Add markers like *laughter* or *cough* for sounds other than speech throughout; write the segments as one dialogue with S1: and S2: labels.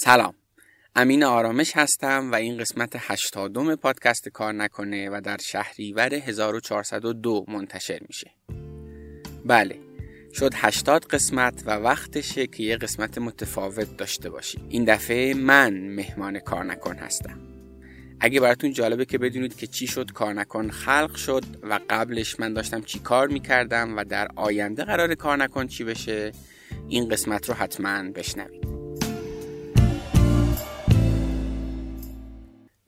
S1: سلام. امین آرامش هستم و این قسمت هشتادم پادکست کار نکنه و در شهریور 1402 منتشر میشه. بله شد 80 قسمت و وقتشه که یه قسمت متفاوت داشته باشی این دفعه من مهمان کار نکن هستم. اگه براتون جالبه که بدونید که چی شد کار نکن خلق شد و قبلش من داشتم چی کار می‌کردم و در آینده قرار کار نکن چی بشه این قسمت رو حتما بشنوید.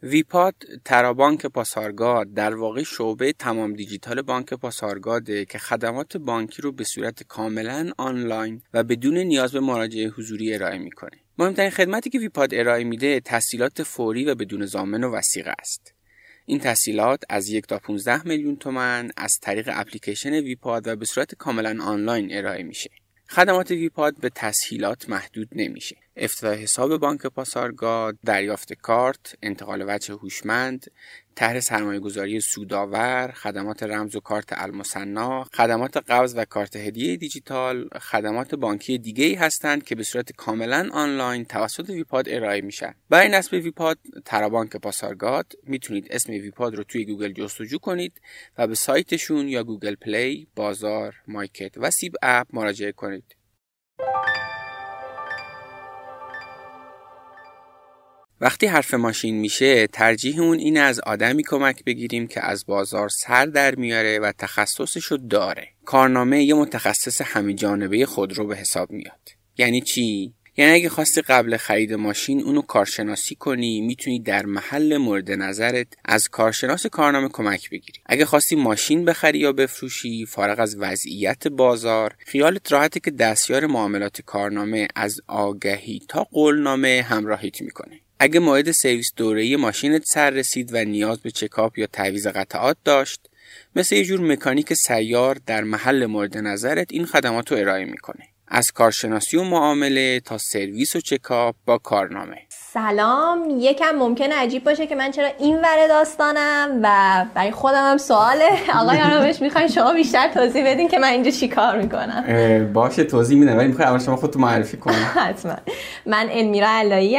S1: ویپاد ترابانک پاسارگاد در واقع شعبه تمام دیجیتال بانک پاسارگاده که خدمات بانکی رو به صورت کاملا آنلاین و بدون نیاز به مراجعه حضوری ارائه می‌کنه. مهمترین خدمتی که ویپاد ارائه میده تسهیلات فوری و بدون ضامن و وثیقه است. این تسهیلات از یک تا 15 میلیون تومن از طریق اپلیکیشن ویپاد و به صورت کاملا آنلاین ارائه میشه. خدمات ویپاد به تسهیلات محدود نمیشه. افتتاح حساب بانک پاسارگاد، دریافت کارت، انتقال وجه هوشمند، طرح سرمایه گذاری سودآور، خدمات رمز و کارت المثنی، خدمات قبض و کارت هدیه دیجیتال، خدمات بانکی دیگه ای هستند که به صورت کاملا آنلاین توسط ویپاد ارائه میشن. برای نصب ویپاد ترابانک پاسارگاد می‌تونید اسم ویپاد رو توی گوگل جستجو کنید و به سایتشون یا گوگل پلی، بازار، مایکت و سیب اپ مراجعه کنید. وقتی حرف ماشین میشه ترجیحمون اینه از آدمی کمک بگیریم که از بازار سر در میاره و تخصصشو داره. کارنامه یه متخصص همه جانبه خودرو به حساب میاد. یعنی چی؟ یعنی اگه خواستی قبل خرید ماشین اونو کارشناسی کنی می‌تونی در محل مورد نظرت از کارشناس کارنامه کمک بگیری. اگه خواستی ماشین بخری یا بفروشی فارغ از وضعیت بازار خیالت راحته که دستیار معاملات کارنامه از آگهی تا قولنامه همراهیت می‌کنه. اگه موعد سرویس دوره‌ای ماشینت سر رسید و نیاز به چکاپ یا تعویض قطعات داشت مثل یه جور مکانیک سیار در محل مورد نظرت این خدمات رو ارائه می‌کنه. از کارشناسی و معامله تا سرویس و چکاپ با کارنامه.
S2: سلام. یکم ممکنه عجیب باشه که من چرا این ور داستانم و برای خودم هم سواله. *laughs* آقای آرامش می‌خواین شما بیشتر توضیح بدین که من اینجا چی کار می‌کنم
S1: باشه توضیح میدم ولی می‌خوای اول شما خودتو معرفی کنم *laughs*
S2: حتما. من المیرا علایی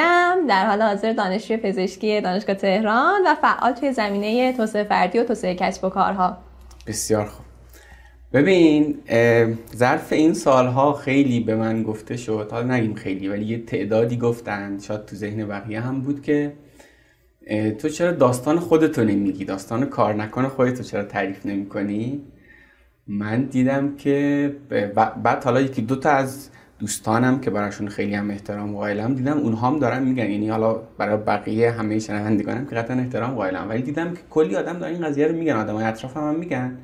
S2: در حال حاضر دانشجوی پزشکی دانشگاه تهران و فعال توی زمینه توسعه فردی و توسعه کسب و کارها.
S1: بسیار خوب. ببین ظرف این سالها خیلی به من گفته شد. حالا نگیم خیلی ولی یه تعدادی گفتن. شاید تو ذهن بقیه هم بود که تو چرا داستان خودتو نمیگی؟ داستان کار نکن خودتو چرا تعریف نمی کنی من دیدم که بعد حالا یکی دوتا از دوستانم که براشون خیلی هم احترام قائلم دیدم اونها هم دارن میگن. یعنی حالا برای بقیه همه شنوندگانم که قطعا احترام قائلم. ولی دیدم که کلی آدم دارن این قضیه رو میگن. آدمای اطرافم هم میگن.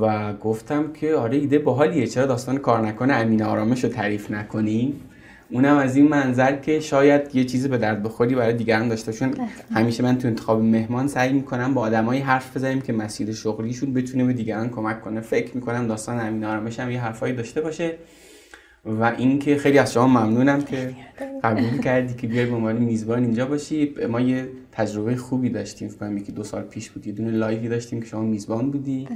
S1: و گفتم که آره ایده باحالیه. چرا داستان کار نکنه؟ امین آرامش رو تعریف نکنیم. اونم از این منظر که شاید یه چیزی به درد بخوری برای دیگران داشته چون همیشه من تو انتخاب مهمان سعی می‌کنم با آدمایی حرف بزنیم که مسیر شغلیشون بتونه به دیگران کمک کنه. فکر می‌کنم داستان امین آرامش هم یه حرفایی داشته باشه. و اینکه خیلی از شما ممنونم که قبول کردی که بیای به عنوان میزبان اینجا باشی. ما یه تجربه خوبی داشتیم. فکر کنم یکی دو سال پیش بود. یه دونه لایوی داشتیم که شما میزبان بودی.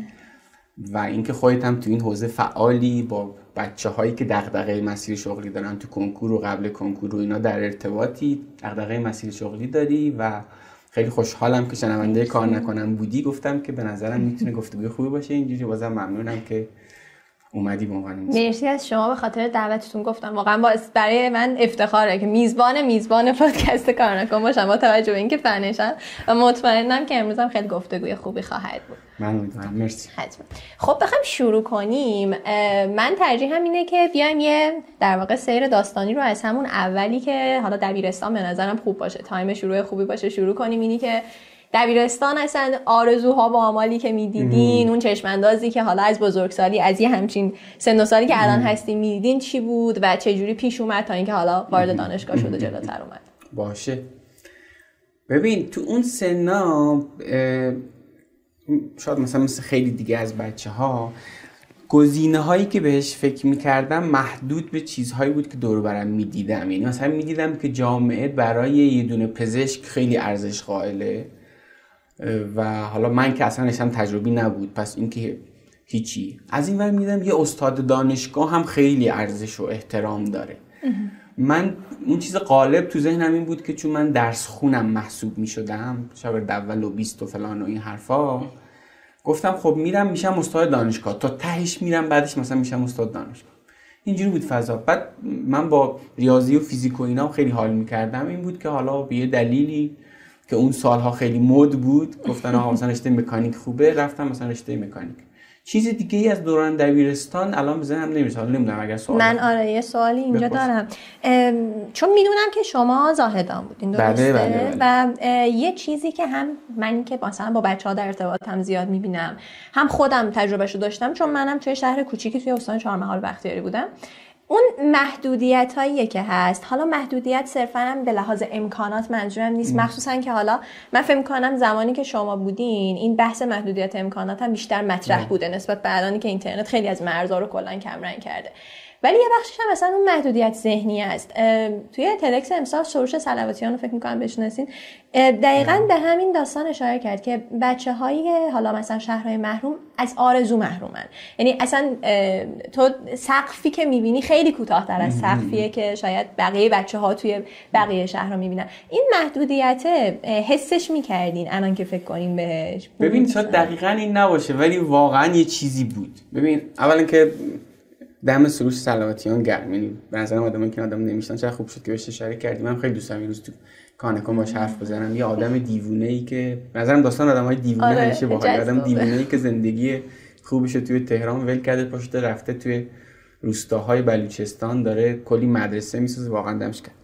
S1: و اینکه خودت هم تو این حوزه فعالی با بچه هایی که دغدغه مسیر شغلی دارن تو کنکور و قبل کنکور و اینا در ارتباطی دغدغه مسیر شغلی داری و خیلی خوشحالم که شنونده کار نکنم بودی. گفتم که به نظرم می‌تونه گفتگوی خوبی باشه. اینجوری بازم ممنونم که اومدی به عنوان
S2: مرسی از شما به خاطر دعوتتون. گفتم واقعا با برای من افتخاره که میزبان میزبان پادکست کار نکن باشم با توجه به اینکه فنشم. و مطمئنم که امروز خیلی گفتگوی خوبی خواهد بود.
S1: من امیدوارم. مرسی.
S2: حتما. خب بخوام شروع کنیم. من ترجیح هم اینه که بیایم یه در واقع سیر داستانی رو از همون اولی که حالا دبیرستان به نظرم خوب باشه. تایم شروع خوبی باشه شروع کنیم. اینی که دبیرستان اصلا آرزوها و آمالی که می‌دیدین اون چشماندازی که حالا از بزرگسالی از یه همچین سن و سالی که الان هستیم می‌دیدین چی بود و چه جوری پیش اومد تا اینکه حالا وارد دانشگاه شد و جلوتر اومد؟
S1: باشه. ببین تو اون سنا شاید مثلا مثل خیلی دیگه از بچه ها گزینه هایی که بهش فکر می‌کردم محدود به چیزهایی بود که دور برم می‌دیدم. یعنی مثلا می‌دیدم که جامعه برای یه دونه پزشک خیلی ارزش قائله. و حالا من که اصلا نشم تجربی نبود پس اینکه هیچی. از این ور میدم یه استاد دانشگاه هم خیلی ارزش و احترام داره. من اون چیز قالب تو ذهنم این بود که چون من درس خونم محسوب می شدم شاگرد اول و بیست و فلان و این حرفا گفتم خب میرم میشم استاد دانشگاه. تا تهش میرم بعدش مثلا میشم استاد دانشگاه. اینجوری بود فضا. بعد من با ریاضی و فیزیک و اینا خیلی حال می‌کردم. این بود که حالا به یه دلیلی که اون سالها خیلی مد بود گفتن آها مثلا رشته مکانیک خوبه رفتم مثلا رشته مکانیک. چیز دیگه ای از دوران دبیرستان الان به نمیشه حالا نمی‌دونم اگر سوال
S2: من آره یه سوالی اینجا دارم. چون می‌دونم که شما زاهدان بودین
S1: بله،
S2: درسته؟
S1: بله. بله
S2: و یه چیزی که هم من که مثلا با بچه ها در ارتباطم زیاد می‌بینم هم خودم تجربهشو داشتم چون منم توی شهر کوچیکی توی استان چهارمحال بختیاری بودم. اون محدودیت هایی که هست. حالا محدودیت صرفا هم به لحاظ امکانات منظورم نیست. مخصوصا که حالا من فکر کنم زمانی که شما بودین این بحث محدودیت امکانات هم بیشتر مطرح بوده نسبت به الانی که اینترنت خیلی از مرزها رو کلا کمرنگ کرده. ولی یه بخشش هم مثلا اون محدودیت ذهنی است. توی تلکس امسال سروش سلواتیان رو فکر می‌کنم بشناسین. دقیقا به همین داستان اشاره کرد که بچه های حالا مثلا شهرهای محروم از آرزو محرومن. یعنی اصلا تو سقفی که می‌بینی خیلی کوتاهتر از سقفیه که شاید بقیه بچه ها توی بقیه شهرها می‌بینن. این محدودیت حسش می‌کردین الان که فکر کنیم بهش.
S1: ببین شاید دقیقا این نباشه ولی واقعا یه چیزی بود. ببین اولا که دم سروش سلامتیان گرم. یعنی به نظرم آدم که آدم نمیشن چه خوب شد که بهش اشاره کردیم من خیلی دوست دارم روز تو کانکون باش حرف بزنم. یه آدم دیوونه ای که به نظرم داستان آدمای دیوونه آره همیشه باحال آدم دیوونه ای که زندگی خوبش توی تهران ول کرده پشت رفته توی روستاهای بلوچستان داره کلی مدرسه می‌سازه واقعا دمش کرد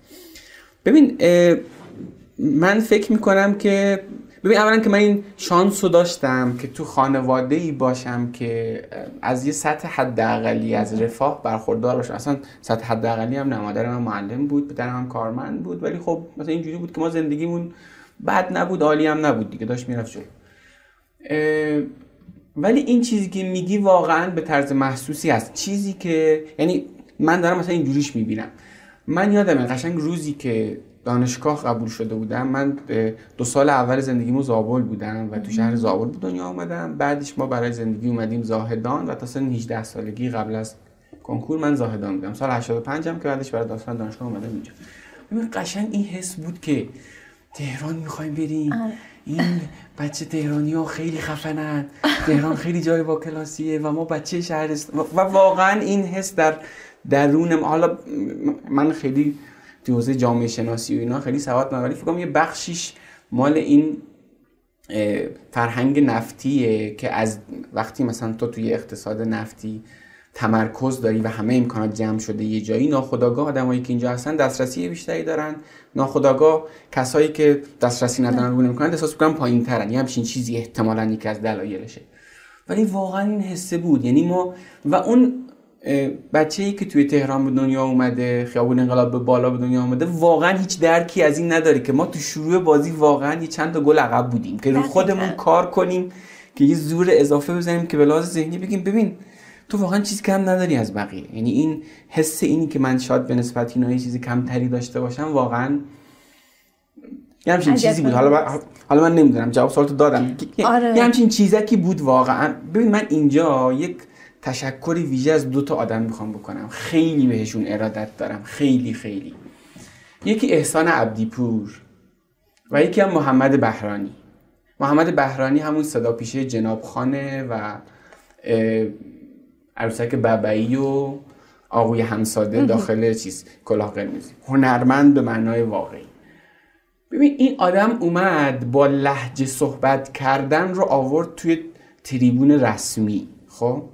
S1: ببین من فکر می‌کنم که ببین اولا که من این شانس رو داشتم که تو خانواده ای باشم که از یه سطح حداقلی از رفاه برخوردار باشم. اصلا سطح حداقلی هم نه من معلم بود پدرم هم کارمند بود ولی خب مثلا اینجوری بود که ما زندگیمون بد نبود عالی هم نبود دیگه داشت می‌رفت جلو. ولی این چیزی که میگی واقعا به طرز محسوسی هست. چیزی که یعنی من دارم مثلا اینجوریش می‌بینم. من یادمه قشنگ روزی که دانشگاه قبول شده بودم. من دو سال اول زندگیمو زابل بودم و تو شهر زابل به دنیا آمدم بعدش ما برای زندگی اومدیم زاهدان و تا سن 18 سالگی قبل از کنکور من زاهدان بودم. سال 85 هم که بعدش برای داستان دانشگاه اومدم اینجا. ببین قشنگ این حس بود که تهران می‌خوایم بریم. آره. این بچه تهرانی ها خیلی خفنن. تهران خیلی جای با کلاسیه و ما بچه شهر و واقعا این حس در درونم. حالا من خیلی تو حوزه جامعه شناسی و اینا خیلی سواد ولی فکر یه بخشیش مال این فرهنگ نفتیه که از وقتی مثلا تو توی اقتصاد نفتی تمرکز داری و همه امکانات جمع شده یه جایی ناخداگاه آدمایی که اینجا هستن دسترسی بیشتری دارن. ناخداگاه کسایی که دسترسی ندارن رو نمی‌کنن احساس می‌کنن پایین ترن یه همچین چیزی احتمالا یکی از دلایلشه. ولی واقعا این حسه بود. یعنی ما و اون بچه ای که توی تهران به دنیا اومده خیابون انقلاب به بالا به دنیا اومده واقعا هیچ درکی از این نداره که ما تو شروع بازی واقعا یه چند تا گل عقب بودیم که رو خودمون کار کنیم که یه زور اضافه بزنیم که به لحاظ ذهنی بگیم ببین تو واقعا چیز کم نداری از بقیه. یعنی این حس اینی که من شاید به نسبت اینا یه چیزی کمتری داشته باشم واقعا یه همچین چیزی بود. حالا حالا من نمی‌دونم جواب سوالتو دادم. آره. یه همچین چیزکی بود واقعا. ببین من اینجا یک تشکری ویژه از دو تا آدم می‌خوام بکنم. خیلی بهشون ارادت دارم. خیلی خیلی. یکی احسان عبدیپور و یکی هم محمد بهرانی. محمد بهرانی همون صدا پیشه جناب خانه و عروسک ببعی و آقوی همساده داخل چیز کلاه قرمزی. هنرمند به معنای واقعی. ببین این آدم اومد با لحجه صحبت کردن رو آورد توی تریبون رسمی خب؟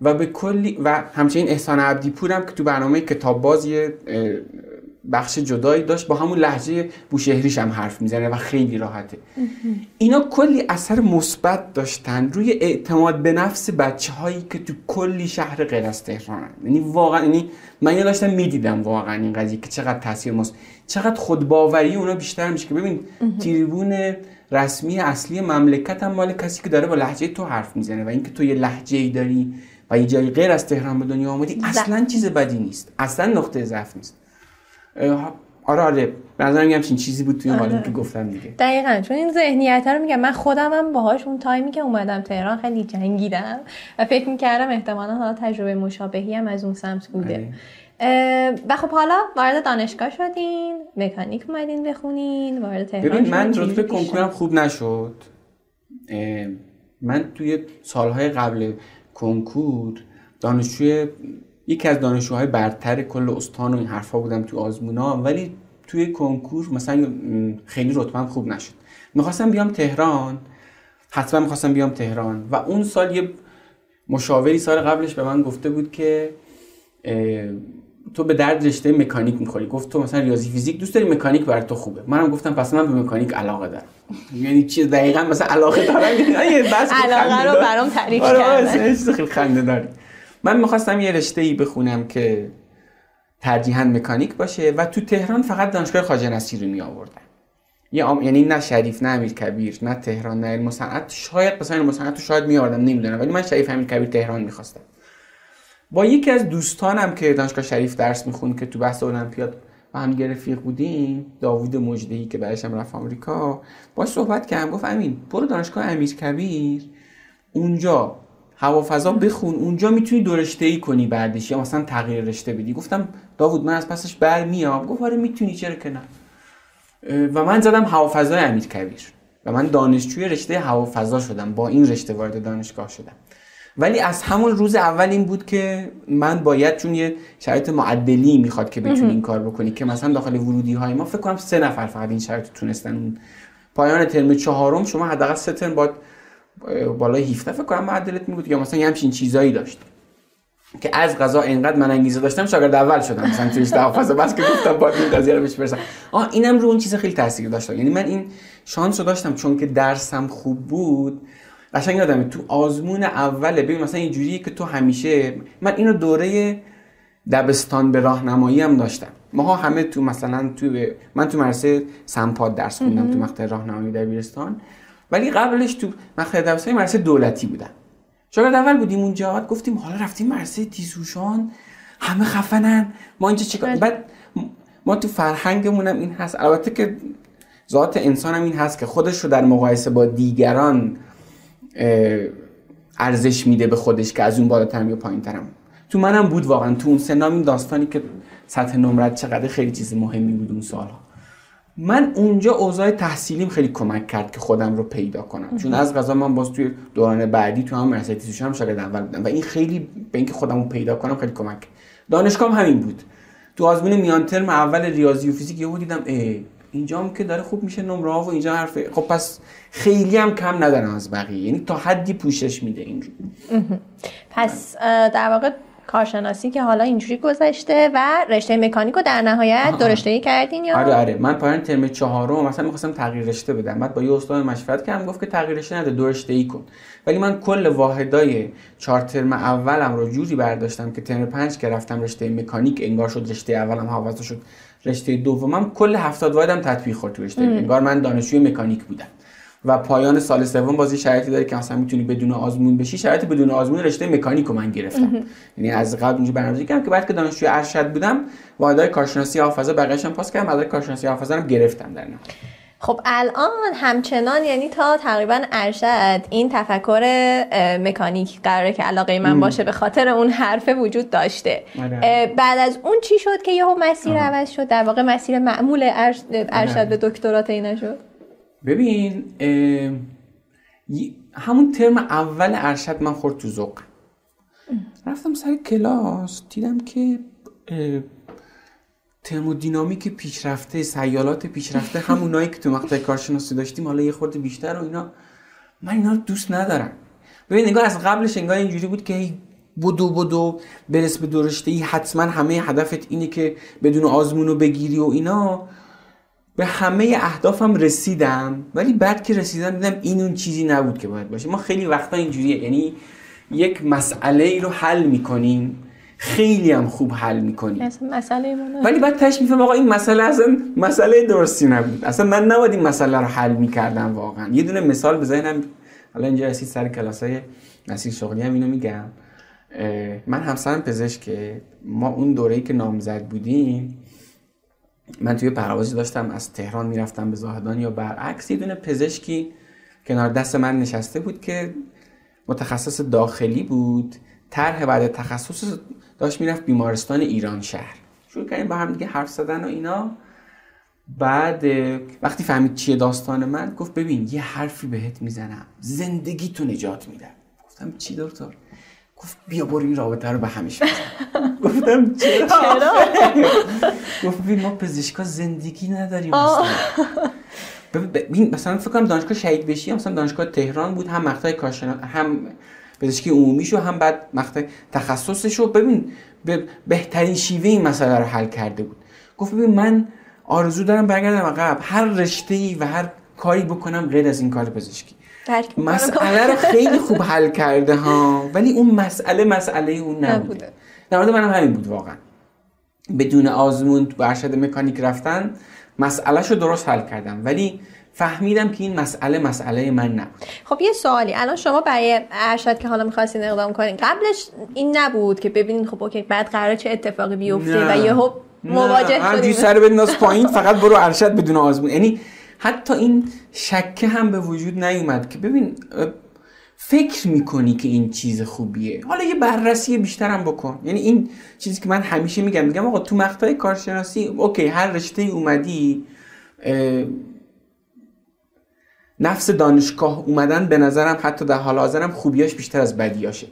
S1: و به کلی و همچنین احسان عبدی پورم که تو برنامه کتاب باز یه بخش جدایی داشت با همون لحجه بوشهریش هم حرف می‌زنه و خیلی راحته. اینا کلی اثر مثبت داشتن روی اعتماد به نفس بچه هایی که تو کلی شهر غیر از تهران یعنی واقعا یعنی من یه داشتم می‌دیدم واقعا این قضیه که چقدر تاثیر ماست چقدر خودباوری اونا بیشتر میشه که ببین تریبون رسمی اصلی مملکت هم مال کسی که داره با لحجه تو حرف می‌زنه و اینکه تو یه لحجه ای داری و یه جایی غیر از تهران به دنیا آمدی اصلا چیز بدی نیست. اصلا نقطه ضعف نیست. آره آره به نظر میگم چیزی بود توی آره. که گفتم دیگه.
S2: دقیقا چون این ذهنیت رو میگم. من خودم هم باهاش اون تایمی که اومدم تهران خیلی جنگیدم و فکر می‌کردم احتمالا حالا تجربه مشابهی هم از اون سمت بوده. و خب حالا وارد دانشگاه شدین مکانیک اومدین بخونین وارد تهران
S1: ببین من رتبه کنکورم خوب نشد. من توی سالهای قبل کنکور دانشجوی یکی از دانشجوهای برتر کل استان و این حرفا بودم تو آزمونا ولی توی کنکور مثلا خیلی رتبم خوب نشد. می‌خواستم بیام تهران. حتما می‌خواستم بیام تهران. و اون سال یه مشاوری سال قبلش به من گفته بود که تو به درد رشته مکانیک می‌خوری. گفت تو مثلا ریاضی فیزیک دوست داری مکانیک برای تو خوبه. منم گفتم پس من به مکانیک علاقه دارم. یعنی چیز دقیقا مثلا علاقه دارم. *laughs*
S2: یعنی علاقه رو برام تعریف
S1: آره، کردن. خیلی خنده داری من می‌خواستم یه رشته ای بخونم که ترجیحاً مکانیک باشه و تو تهران فقط دانشگاه خواجه نصیری می آوردن یعنی نه شریف نه امیر کبیر نه تهران نه علم شاید مثلا علم صنعت شاید می آوردم نمی‌دونم ولی من شریف امیر کبیر تهران می‌خواستم. با یکی از دوستانم که دانشگاه شریف درس می‌خوند که تو بحث المپیاد با هم رفیق بودیم داوود مجدهی که بعدش هم رفت آمریکا با صحبت کردم گفت امین برو دانشگاه امیر کبیر اونجا هوا فضا بخون اونجا می‌تونی دو ای کنی بعدش یا مثلا تغییر رشته بدی. گفتم داوود من از پسش بر میام گفت آره می‌تونی چرا که نه. و من زدم هوا فضای امیر کبیر و من دانشجوی رشته هوا فضا شدم با این رشته وارد دانشگاه شدم. ولی از همون روز اول این بود که من باید چون یه شرایط معدلی می‌خواد که بتونی این کار بکنی که مثلا داخل ورودی های ما فکر کنم سه نفر فقط این شرایط تونستن. اون پایان ترم چهارم شما حداقل سه ترم باید بالای 17 فکر کنم معدلت میگود یا مثلا یه همچین چیزایی داشت. که از غذا اینقدر من انگیزه داشتم شاگرد اول شدم. مثلا توی *laughs* حافظه بس که گفتم باید این قضیه رو برسم. آه اینم رو اون چیز خیلی تاثیر داشت یعنی من این شانس رو داشتم چون که درسم خوب بود قشنگ یادمه تو آزمون اول ببین مثلا اینجوریه که تو همیشه من اینو دوره دبستان به راهنمایی هم داشتم. ماها همه تو مثلا تو من تو مدرسه سمپاد درس خوندم تو مقطع راهنمایی دبیرستان. ولی قبلش تو مقطع دبستان مدرسه دولتی بودم. شاگرد اول بودیم اونجا گفتیم حالا رفتیم مدرسه تیزوشان همه خفنن. ما اینجا چیکار بله. بعد ما تو فرهنگمون هم این هست. البته که ذات انسان هم این هست که خودش رو در مقایسه با دیگران ارزش میده به خودش که از اون بالاتر یا پایین ترم تو منم بود واقعا. تو اون سنام این داستانی که سطح نمرت چقدر خیلی چیز مهمی بود اون سالها. من اونجا اوضاع تحصیلیم خیلی کمک کرد که خودم رو پیدا کنم. چون از غذا من باز توی دوران بعدی تو هم مدرسه تیزوش هم شاگرد اول بودم و این خیلی به اینکه خودم رو پیدا کنم خیلی کمک دانشگاه هم همین بود. تو آزمون میان ترم اول ریاضی و فیزیک یهو دیدم اینجا هم که داره خوب میشه نمره و اینجا حرف خب پس خیلی هم کم ندارم از بقیه. یعنی تا حدی پوشش میده اینجور
S2: پس در واقع کارشناسی که حالا اینجوری گذشته و رشته مکانیک رو در نهایت دو رشته کردین یا؟
S1: آره آره. من پایان ترم چهارم مثلا می‌خواستم تغییر رشته بدم. بعد با یه استاد مشورت کردم گفت که تغییر رشته نده دو رشته ای کن. ولی من کل واحدای چهار ترم اولم رو جوری برداشتم که ترم پنج که رفتم رشته مکانیک انگار شد رشته اولم حواظ شد. رشته دومم کل هفتاد واحدم تطبیق خورد تو رشته. انگار من دانشجوی مکانیک بودم. و پایان سال سوم بازی شرایطی داره که مثلا می‌تونی بدون آزمون بشی. شرایط بدون آزمون رشته مکانیک رو من گرفتم. یعنی از قبل اینجا برنامه‌ریزی کردم که بعد که دانشجوی ارشد بودم واحدهای کارشناسی حافظه بقیه‌اش هم پاس کردم. بعد کارشناسی حافظه رو گرفتم در نهایت.
S2: خب الان همچنان یعنی تا تقریبا ارشد این تفکر مکانیک قراره که علاقه من باشه به خاطر اون حرف وجود داشته. آره. بعد از اون چی شد که یهو مسیر عوض شد؟ در واقع مسیر معمول ارشد آره. به دکترات اینا شد؟
S1: ببین همون ترم اول ارشد من خورد تو ذوق. رفتم سر کلاس دیدم که ترمودینامیک پیشرفته سیالات پیشرفته همونایی که تو مقطع کارشناسی داشتیم حالا یه خورده بیشتر و اینا. من اینا رو دوست ندارم. ببین نگاه از قبلش انگار اینجوری بود که بدو بدو برس به درشته ای. حتما همه هدفت اینه که بدون آزمون رو بگیری و اینا. به همه اهدافم رسیدم ولی بعد که رسیدم دیدم این اون چیزی نبود که باید باشه. ما خیلی وقتا اینجوریه. یعنی یک مسئله ای رو حل می‌کنیم. خیلی هم خوب حل می‌کنیم
S2: مسئله
S1: ولی بعد تش میفهم آقا این مسئله اصلا مسئله درستی نبود. اصلا من نباید این مسئله رو حل می‌کردم واقعا. یه دونه مثال بزنم. حالا اینجا رسید سر کلاس های شغلی هم اینو میگم. من همسرم پزشکه ما اون دوره‌ای که نامزد بودیم من توی پروازی داشتم از تهران می‌رفتم به زاهدان یا برعکس. یه دونه پزشکی کنار دست من نشسته بود که متخصص داخلی بود. طرح بعد تخصص داشت می‌رفت بیمارستان ایران شهر. شروع کردیم با هم دیگه حرف زدن و اینا. بعد وقتی فهمید چیه داستان من گفت ببین یه حرفی بهت می‌زنم. زندگی تو نجات میدم گفتم چی دکتر؟ گفت بیا برو این رابطه رو به همیشه *laughs* گفتم چرا؟ *laughs* گفت ببین ما پزشکا زندگی نداریم ببین مثلا فکر کنم دانشگاه شهید بشی مثلا دانشگاه تهران بود هم مقطع کارشناس هم پزشکی عمومی شو هم بعد مقطع تخصصش رو ببین به بهترین شیوه این مسئله رو حل کرده بود. گفت ببین من آرزو دارم برگردم عقب. هر رشته ای و هر کاری بکنم غیر از این کار پزشکی. مسئله رو خیلی خوب حل کرده ها. ولی اون مسئله مسئله اون نبوده. در مورد منم همین بود واقعا. بدون آزمون تو ارشد مکانیک رفتن مسئله رو درست حل کردم. ولی فهمیدم که این مسئله مسئله من نبود.
S2: خب یه سوالی. الان شما برای ارشد که حالا می‌خواستین اقدام کنین قبلش این نبود که ببینین خب اوکی بعد قرار چه اتفاقی بیفته و یهو مواجه
S1: شدین. سر بنداز پایین فقط برو ارشد بدون آزمون. یعنی حتی این شکه هم به وجود نیومد که ببین فکر می‌کنی که این چیز خوبیه. حالا یه بررسی بیشتر هم بکن. یعنی این چیزی که من همیشه میگم میگم آقا تو مقطع کارشناسی اوکی هر رشته اومدی نفس دانشگاه اومدن به نظرم حتی در حال حاضرم خوبیاش بیشتر از بدیاشه.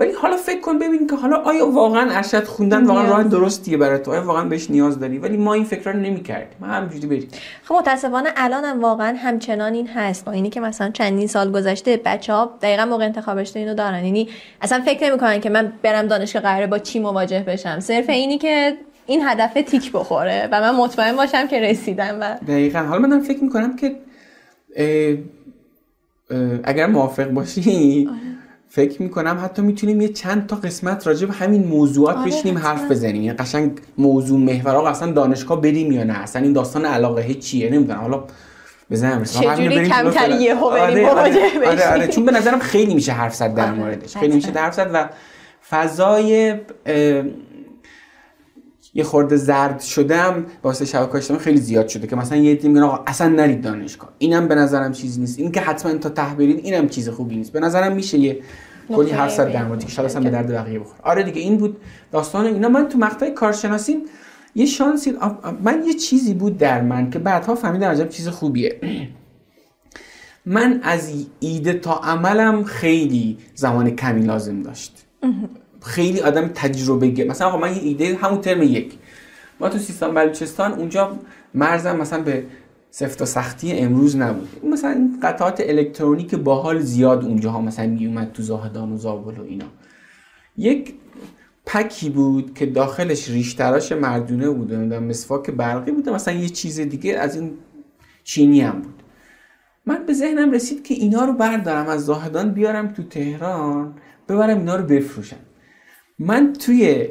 S1: ولی حالا فکر کن ببین که حالا آیا واقعا ارشد خوندن واقعا راه درستیه برای تو؟ آیا واقعا بهش نیاز داری؟ ولی ما این فکر رو نمی‌کردیم. ما همینجوری بریم.
S2: خب متاسفانه الان هم واقعا همچنان این هست. با اینی که مثلا چندین سال گذشته بچه‌ها دقیقا موقع انتخابش اینو دارن. یعنی اصلا فکر نمی‌کنن که من برم دانشگاه قراره با چی مواجه بشم. صرف اینی که این هدف تیک بخوره و من مطمئن باشم که رسیدم و
S1: دقیقا. حالا من فکر می‌کنم که اگر موافق باشی آره. فکر می‌کنم حتی می‌تونیم یه چند تا قسمت راجع به همین موضوعات آره بشینیم حرف بزنیم. یعنی قشنگ موضوع محور آقا اصلا دانشگاه بریم یا نه؟ اصلا این داستان علاقه چیه؟ نمی‌دونم. حالا بزنم
S2: چجوری کمتر یه
S1: آره آره, آره, آره. چون به نظرم خیلی میشه حرف زد در موردش. خیلی میشه حرف زد و فضای یه خورده زرد شدم واسه شبکه اجتماعی خیلی زیاد شده که مثلا یه تیم آقا اصلا نرید دانشگاه. اینم به نظرم چیزی نیست. این که حتما تا ته برید اینم چیز خوبی نیست. به نظرم میشه یه کلی حرف زد در موردش که به درد بقیه بخوره. آره دیگه این بود داستان اینا. من تو مقطع کارشناسی یه شانسی من یه چیزی بود در من که بعدها فهمیدم عجب چیز خوبیه. *clears throat* من از ایده تا عملم خیلی زمان کمی لازم داشت. خیلی آدم تجربه گه. مثلا آقا من یه ایده همون ترم یک. ما تو سیستان بلوچستان اونجا مرزم مثلا به سفت و سختی امروز نبود. مثلا قطعات الکترونیک باحال زیاد اونجا ها مثلا میومد تو زاهدان و زابل و اینا. یک پکی بود که داخلش ریشتراش مردونه بود مسواک برقی بود مثلا یه چیز دیگه از این چینی هم بود. من به ذهنم رسید که اینا رو بردارم از زاهدان بیارم تو تهران ببرم اینا رو بفروشم. من توی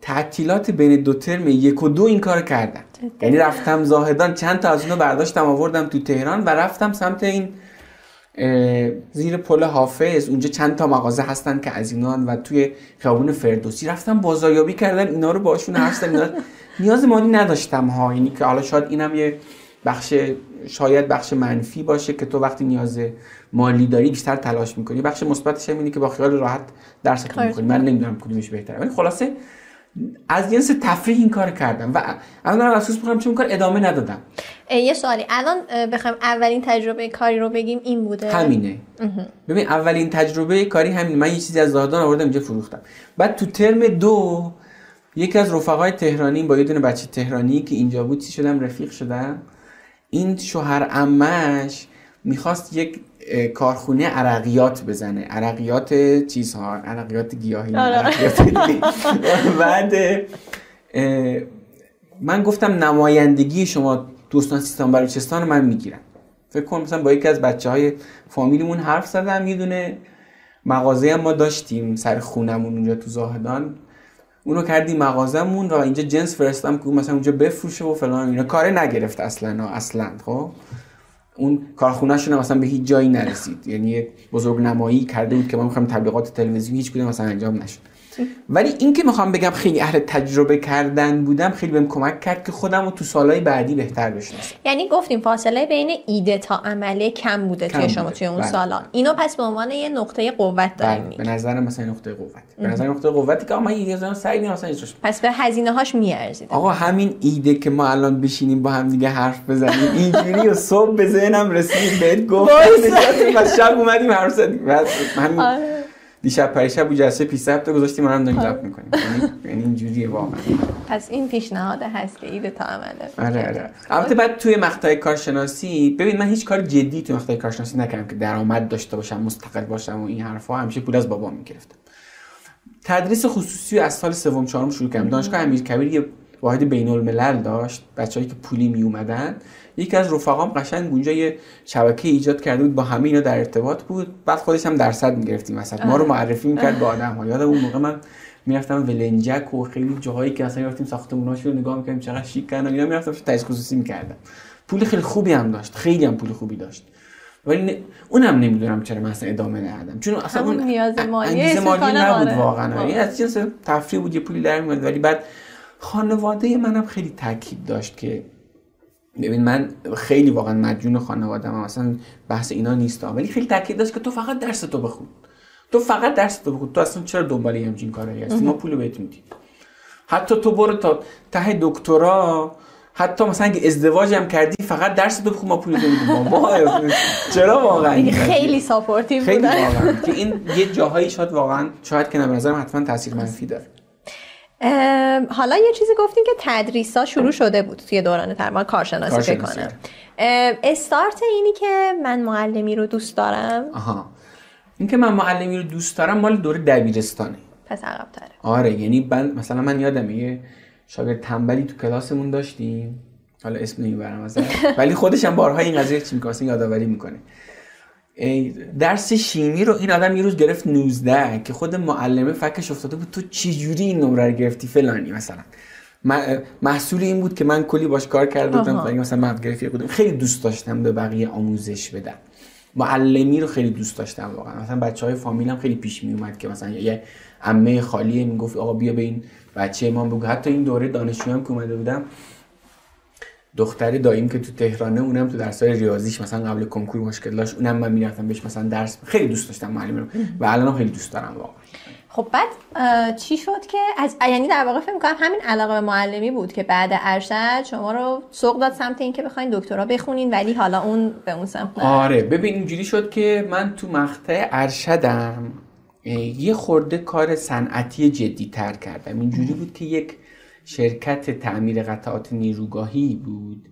S1: تعطیلات بین دو ترم یک و دو این کار کردم. یعنی رفتم زاهدان چند تا از اونو برداشتم آوردم تو تهران و رفتم سمت این زیر پل حافظ. اونجا چند تا مغازه هستن که از اینان و توی خیابون فردوسی رفتم بازاریابی کردم اینا رو باشون هستم. *laughs* نیاز مالی نداشتم ها. یعنی که حالا شاید اینم یه بخش شاید بخش منفی باشه که تو وقتی نیاز مالی داری بیشتر تلاش می‌کنی. بخش مثبتش هم اینه که با خیال راحت درس می‌کنی من نمی‌دونم کدومش بهتره. ولی خلاصه از جنس تفریح این کار کردم و الان دارم اساس می‌کنم چون کار ادامه ندادم.
S2: یه سوالی. الان بخوام اولین تجربه کاری رو بگیم این بوده.
S1: همینه. ببین اولین تجربه کاری همین من یه چیزی از زاهدان آوردم اینجا فروختم. بعد تو ترم دو یکی از رفقای تهرانی با یه دونه بچه تهرانی که اینجا بود چی شدم؟ رفیق شدم. این شوهر امش می‌خواست یک کارخونه عرقیات بزنه. عرقیات چیزها عرقیات گیاهی آره. عرقیات *laughs* بعد من گفتم نمایندگی شما دوستان سیستان بلوچستان من می‌گیرم. فکر کنم مثلا با یکی از بچه های فامیلیمون حرف زدم یه دونه مغازه هم ما داشتیم سر خونمون اونجا تو زاهدان. اونو کردیم مغازمون و اینجا جنس فرستم که مثلا اونجا بفروشه و فلان اینا. کاره نگرفت اصلا اصلا خب؟ اون کارخونهشون مثلا به هیچ جایی نرسید. یعنی بزرگ نمایی کرده بود که ما می‌خوایم تبلیغات تلویزیونی هیچ کدوم مثلا انجام نشد. ولی این که می‌خوام بگم خیلی اهل تجربه کردن بودم خیلی بهم کمک کرد که خودم رو تو سالهای بعدی بهتر بشناسم.
S2: یعنی گفتیم فاصله بین ایده تا عمله کم بوده توی شما. توی اون
S1: بله.
S2: سالا. اینو پس به عنوان یه نقطه قوت داریم.
S1: بله، به
S2: میگیم
S1: نظر مثلا نقطه قوت. به نظر نقطه قوتی که من ایده زدم سعی مثلا
S2: پس به هزینه هاش میارزید
S1: آقا همین ایده که ما الان بشینیم با هم دیگه حرف بزنیم اینجوری و صبح به ذهنم رسید بهت گفتم. نشستیم *laughs* و شب اومدیم حرف زدیم. همین.
S2: آره.
S1: دیشب پریشب و جلسه 20 هفته گذاشتیم الان داریم ضبط می‌کنیم. یعنی یعنی اینجوریه واقعا.
S2: پس این پیشنهاد هست که ایده تا عمله
S1: آره آره. البته بعد توی مقطع کارشناسی ببین من هیچ کار جدی توی مقطع کارشناسی نکردم که درآمد داشته باشم مستقل باشم و این حرفا. همیشه پول از بابام می‌گرفتم. تدریس خصوصی از سال سوم چهارم شروع کردم. دانشگاه امیرکبیر یه واحد بین الملل داشت. بچه‌ای که پولی می اومدن یکی از رفقام قشنگ اونجا یه شبکه ایجاد کرده بود با همه اینا در ارتباط بود. بعد خودش هم درصد می‌گرفتیم مثلا ما رو معرفی می‌کرد به آدم ها. یادم اون موقع من می‌رفتم ولنجک و خیلی جاهایی که اصلا رفتیم ساختموناشو رو نگاه می‌کردیم چقدر شیکن و اینا می‌رفتم تدریس خصوصی می‌کردم. پول خیلی خوبی هم داشت. خیلی هم پول خوبی داشت. ولی نه- اونم نمی‌دونم چرا من اصلا ادامه ندادم. چون اصلا اون
S2: نیاز مالی
S1: نبود. واقعا. از جنس تفریح بود یه پولی در میاد ولی بعد خانواده منم خیلی تاکید داشت که ببین من خیلی واقعا مدیون خانواده هم اصلا بحث اینا نیست ولی خیلی تاکید داشت که تو فقط درس تو بخون. تو فقط درس تو بخون. تو اصلا چرا دنبال همچین کارایی هستی؟ ما پول بهت میدیم. حتی تو برو تا ته دکترا حتی مثلا اگه ازدواج هم کردی فقط درس تو بخون ما پول میدیم. بابا چرا واقعا؟
S2: خیلی supportive
S1: خیلی واقعا. که این یه جاهایی شاید واقعا شاید که به نظرم حتما تاثیر منفی داره.
S2: حالا یه چیزی گفتین که تدریس ها شروع شده بود توی دوران ترمای کارشناسی فکر
S1: کارشناسی.
S2: کنم ام، استارت اینی که من معلمی رو دوست دارم.
S1: آها. اینکه من معلمی رو دوست دارم مال دوره دبیرستانه.
S2: پس عقب تره
S1: آره یعنی من مثلا من یادمه یه شاگرد تنبلی تو کلاسمون داشتیم. حالا اسم نمی‌برم ازش. *laughs* ولی خودش هم بارها این قضیه چی می‌کنه یادآوری می‌کنه. درس شیمی رو این آدم یه روز گرفت 19 که خود معلمه فکش افتاده بود تو چه جوری این نمره رو گرفتی فلانی مثلا. محصول این بود که من کلی باش کار کرده بودم این مثلا مد گرفتی بودم. خیلی دوست داشتم به بقیه آموزش بدم. معلمی رو خیلی دوست داشتم واقعا. مثلا بچه های فامیلم خیلی پیش می اومد که مثلا یه عمه خالیه می‌گفت آقا بیا به این بچه ما بگو. حتی این دوره دانشجو هم که اومده بودم دختر داییم که تو تهرانه اونم تو درسای ریاضیش مثلا قبل کنکور مشکل داشت اونم من می‌رفتم بهش مثلا درس خیلی دوست داشتم معلم رو. و الانم خیلی دوست دارم واقعا.
S2: خب بعد چی شد که از یعنی در واقع فکر می‌کنم همین علاقه به معلمی بود که بعد ارشد شما رو سوق داد سمت اینکه بخواین دکترا بخونین ولی حالا اون به اون سمت نه.
S1: آره ببین اینجوری شد که من تو مقطع ارشدم یه خورده کار صنعتی جدی تر کردم. اینجوری بود که یک شرکت تعمیر قطعات نیروگاهی بود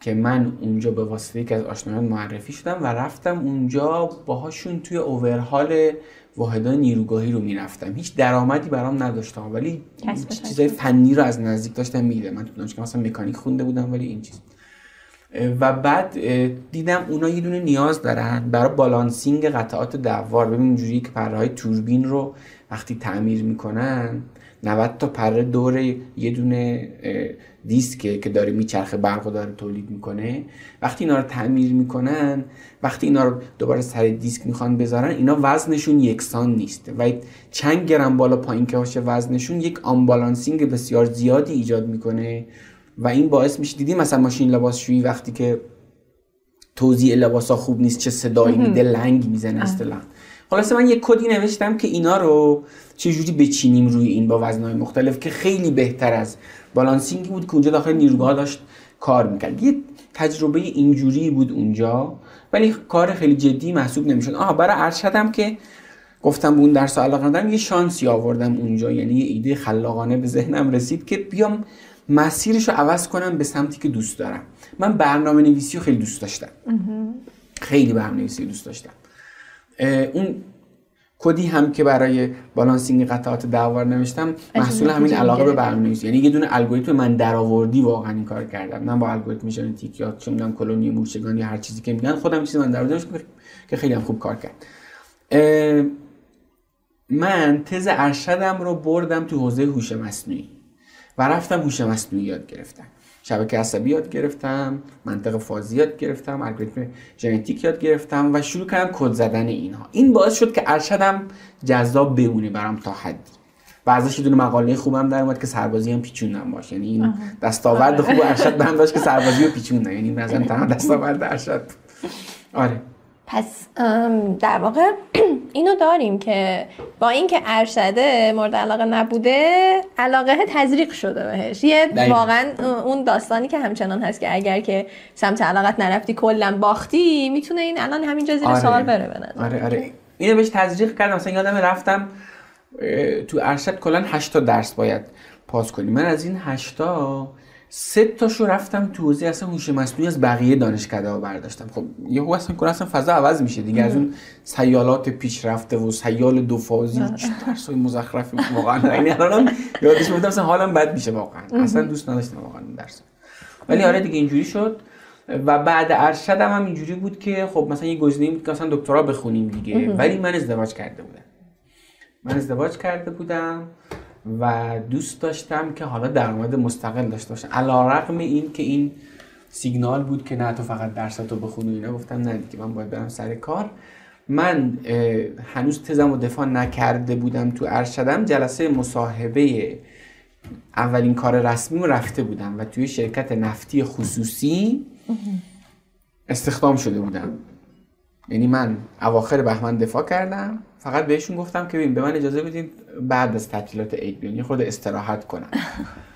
S1: که من اونجا به واسطه یکی از آشنایان معرفی شدم و رفتم اونجا باهاشون توی اوورهال واحدهای نیروگاهی رو می‌رفتم. هیچ درآمدی برام نداشتم ولی چیزای فنی رو از نزدیک داشتم می‌دیدم. من تو دانشگاه مثلا مکانیک خونده بودم ولی این چیز. و بعد دیدم اونا یه دونه نیاز دارن برای بالانسینگ قطعات دوار ببین اینجوری که پره های توربین رو وقتی تعمیر می‌کنن 90 تا پره دور یه دونه دیسکه که داره میچرخه برق رو داره تولید می‌کنه. وقتی اینا رو تعمیر می‌کنن وقتی اینا رو دوباره سر دیسک می‌خوان بذارن اینا وزنشون یکسان نیست. و چند گرم بالا پایین که باشه وزنشون یک آنبالانسینگ بسیار زیادی ایجاد می‌کنه. و این باعث میشه دیدی مثلا ماشین لباسشویی وقتی که توزیع لباسا خوب نیست چه صدایی میده لنگ می‌زنه اصطلاحا خلاصه من یه کدی نوشتم که اینا رو چجوری بچینیم روی این با وزنهای مختلف که خیلی بهتر از بالانسینگی بود که اونجا داخل نیروگاه داشت کار می‌کرد. یه تجربه اینجوری بود اونجا ولی کار خیلی جدی محسوب نمی‌شد. آها برای ارشدم که گفتم به اون درس علاقه ندارم یه شانسی آوردم اونجا یعنی یه ایده خلاقانه به ذهنم رسید که بیام مسیرش رو عوض کنم به سمتی که دوست دارم. من برنامه نویسی رو خیلی دوست داشتم. خیلی برنامه نویسی دوست داشتم. اون کدی هم که برای بالانسینگ قطعات دوار نوشتم محصول همین علاقه به
S2: می‌گرفتی.
S1: برنامه نویسی. یعنی یه دونه الگوریتم من درآوردی واقعا این کار کردم. من با الگوریتم ژنتیک یا چه می‌دونم کلونی مورچگان یا هر چیزی که میگن خودم چیزی من درآوردم که خیلی هم خوب کار کرد. من تز ارشدم رو بردم تو حوزه هوش مصنوعی و رفتم هوش مصنوعی یاد گرفتم. شبکه عصبی یاد گرفتم منطق فازی یاد گرفتم الگوریتم ژنتیک یاد گرفتم و شروع کردم کد زدن اینها. این باعث شد که ارشدم جذاب بمونه برام تا حدی. و بعضیش یه دونه مقاله خوبم در اومد که سربازی هم پیچوندم باشه یعنی این دستاورد خوب ارشد بهم داشت که سربازی رو پیچوندم. یعنی مثلا تمام دستاورد ارشد آره.
S2: پس در واقع *clears throat* اینو داریم که با اینکه ارشده مورد علاقه نبوده علاقه تزریق شده بهش. یه واقعا اون داستانی که همچنان هست که اگر که سمت علاقت نرفتی کلا باختی می‌تونه این الان همینجا زیر آره. سوال بره
S1: به آره آره. اینو بهش تزریق کردم. مثلا یادم رفتم تو ارشد کلا 8 درس باید پاس کنی. من از این 8 سه تاشو رفتم تو حوزه اصلا هوش مصنوعی از بقیه دانشکده ها برداشتم. خب یه اصلا کلا اصلا فضا عوض میشه دیگه از اون سیالات پیشرفته و سیال دو فازی چه درسای مزخرفی واقعا. یعنی الان یادش میاد اصلا حالم بد میشه واقعا. اصلا دوست نداشتم واقعا این درس ولی آره دیگه اینجوری شد. و بعد ارشدم هم اینجوری بود که خب مثلا یه گزینه بود که مثلا دکترا بخونیم دیگه. ولی من ازدواج کرده بودم. من ازدواج کرده بودم. و دوست داشتم که حالا درآمد مستقل داشته باشم علا رقم این که این سیگنال بود که نه تو فقط درستو بخونی اینا گفتم نه دیگه من باید برم سر کار. من هنوز تزم و دفاع نکرده بودم تو ارشدم جلسه مصاحبه اولین کار رسمی رو رفته بودم و توی شرکت نفتی خصوصی استخدام شده بودم. یعنی من اواخر بهمن دفاع کردم فقط بهشون گفتم که ببین به من اجازه بدین بعد از تعطیلات عید بیان یه خورده استراحت کنم.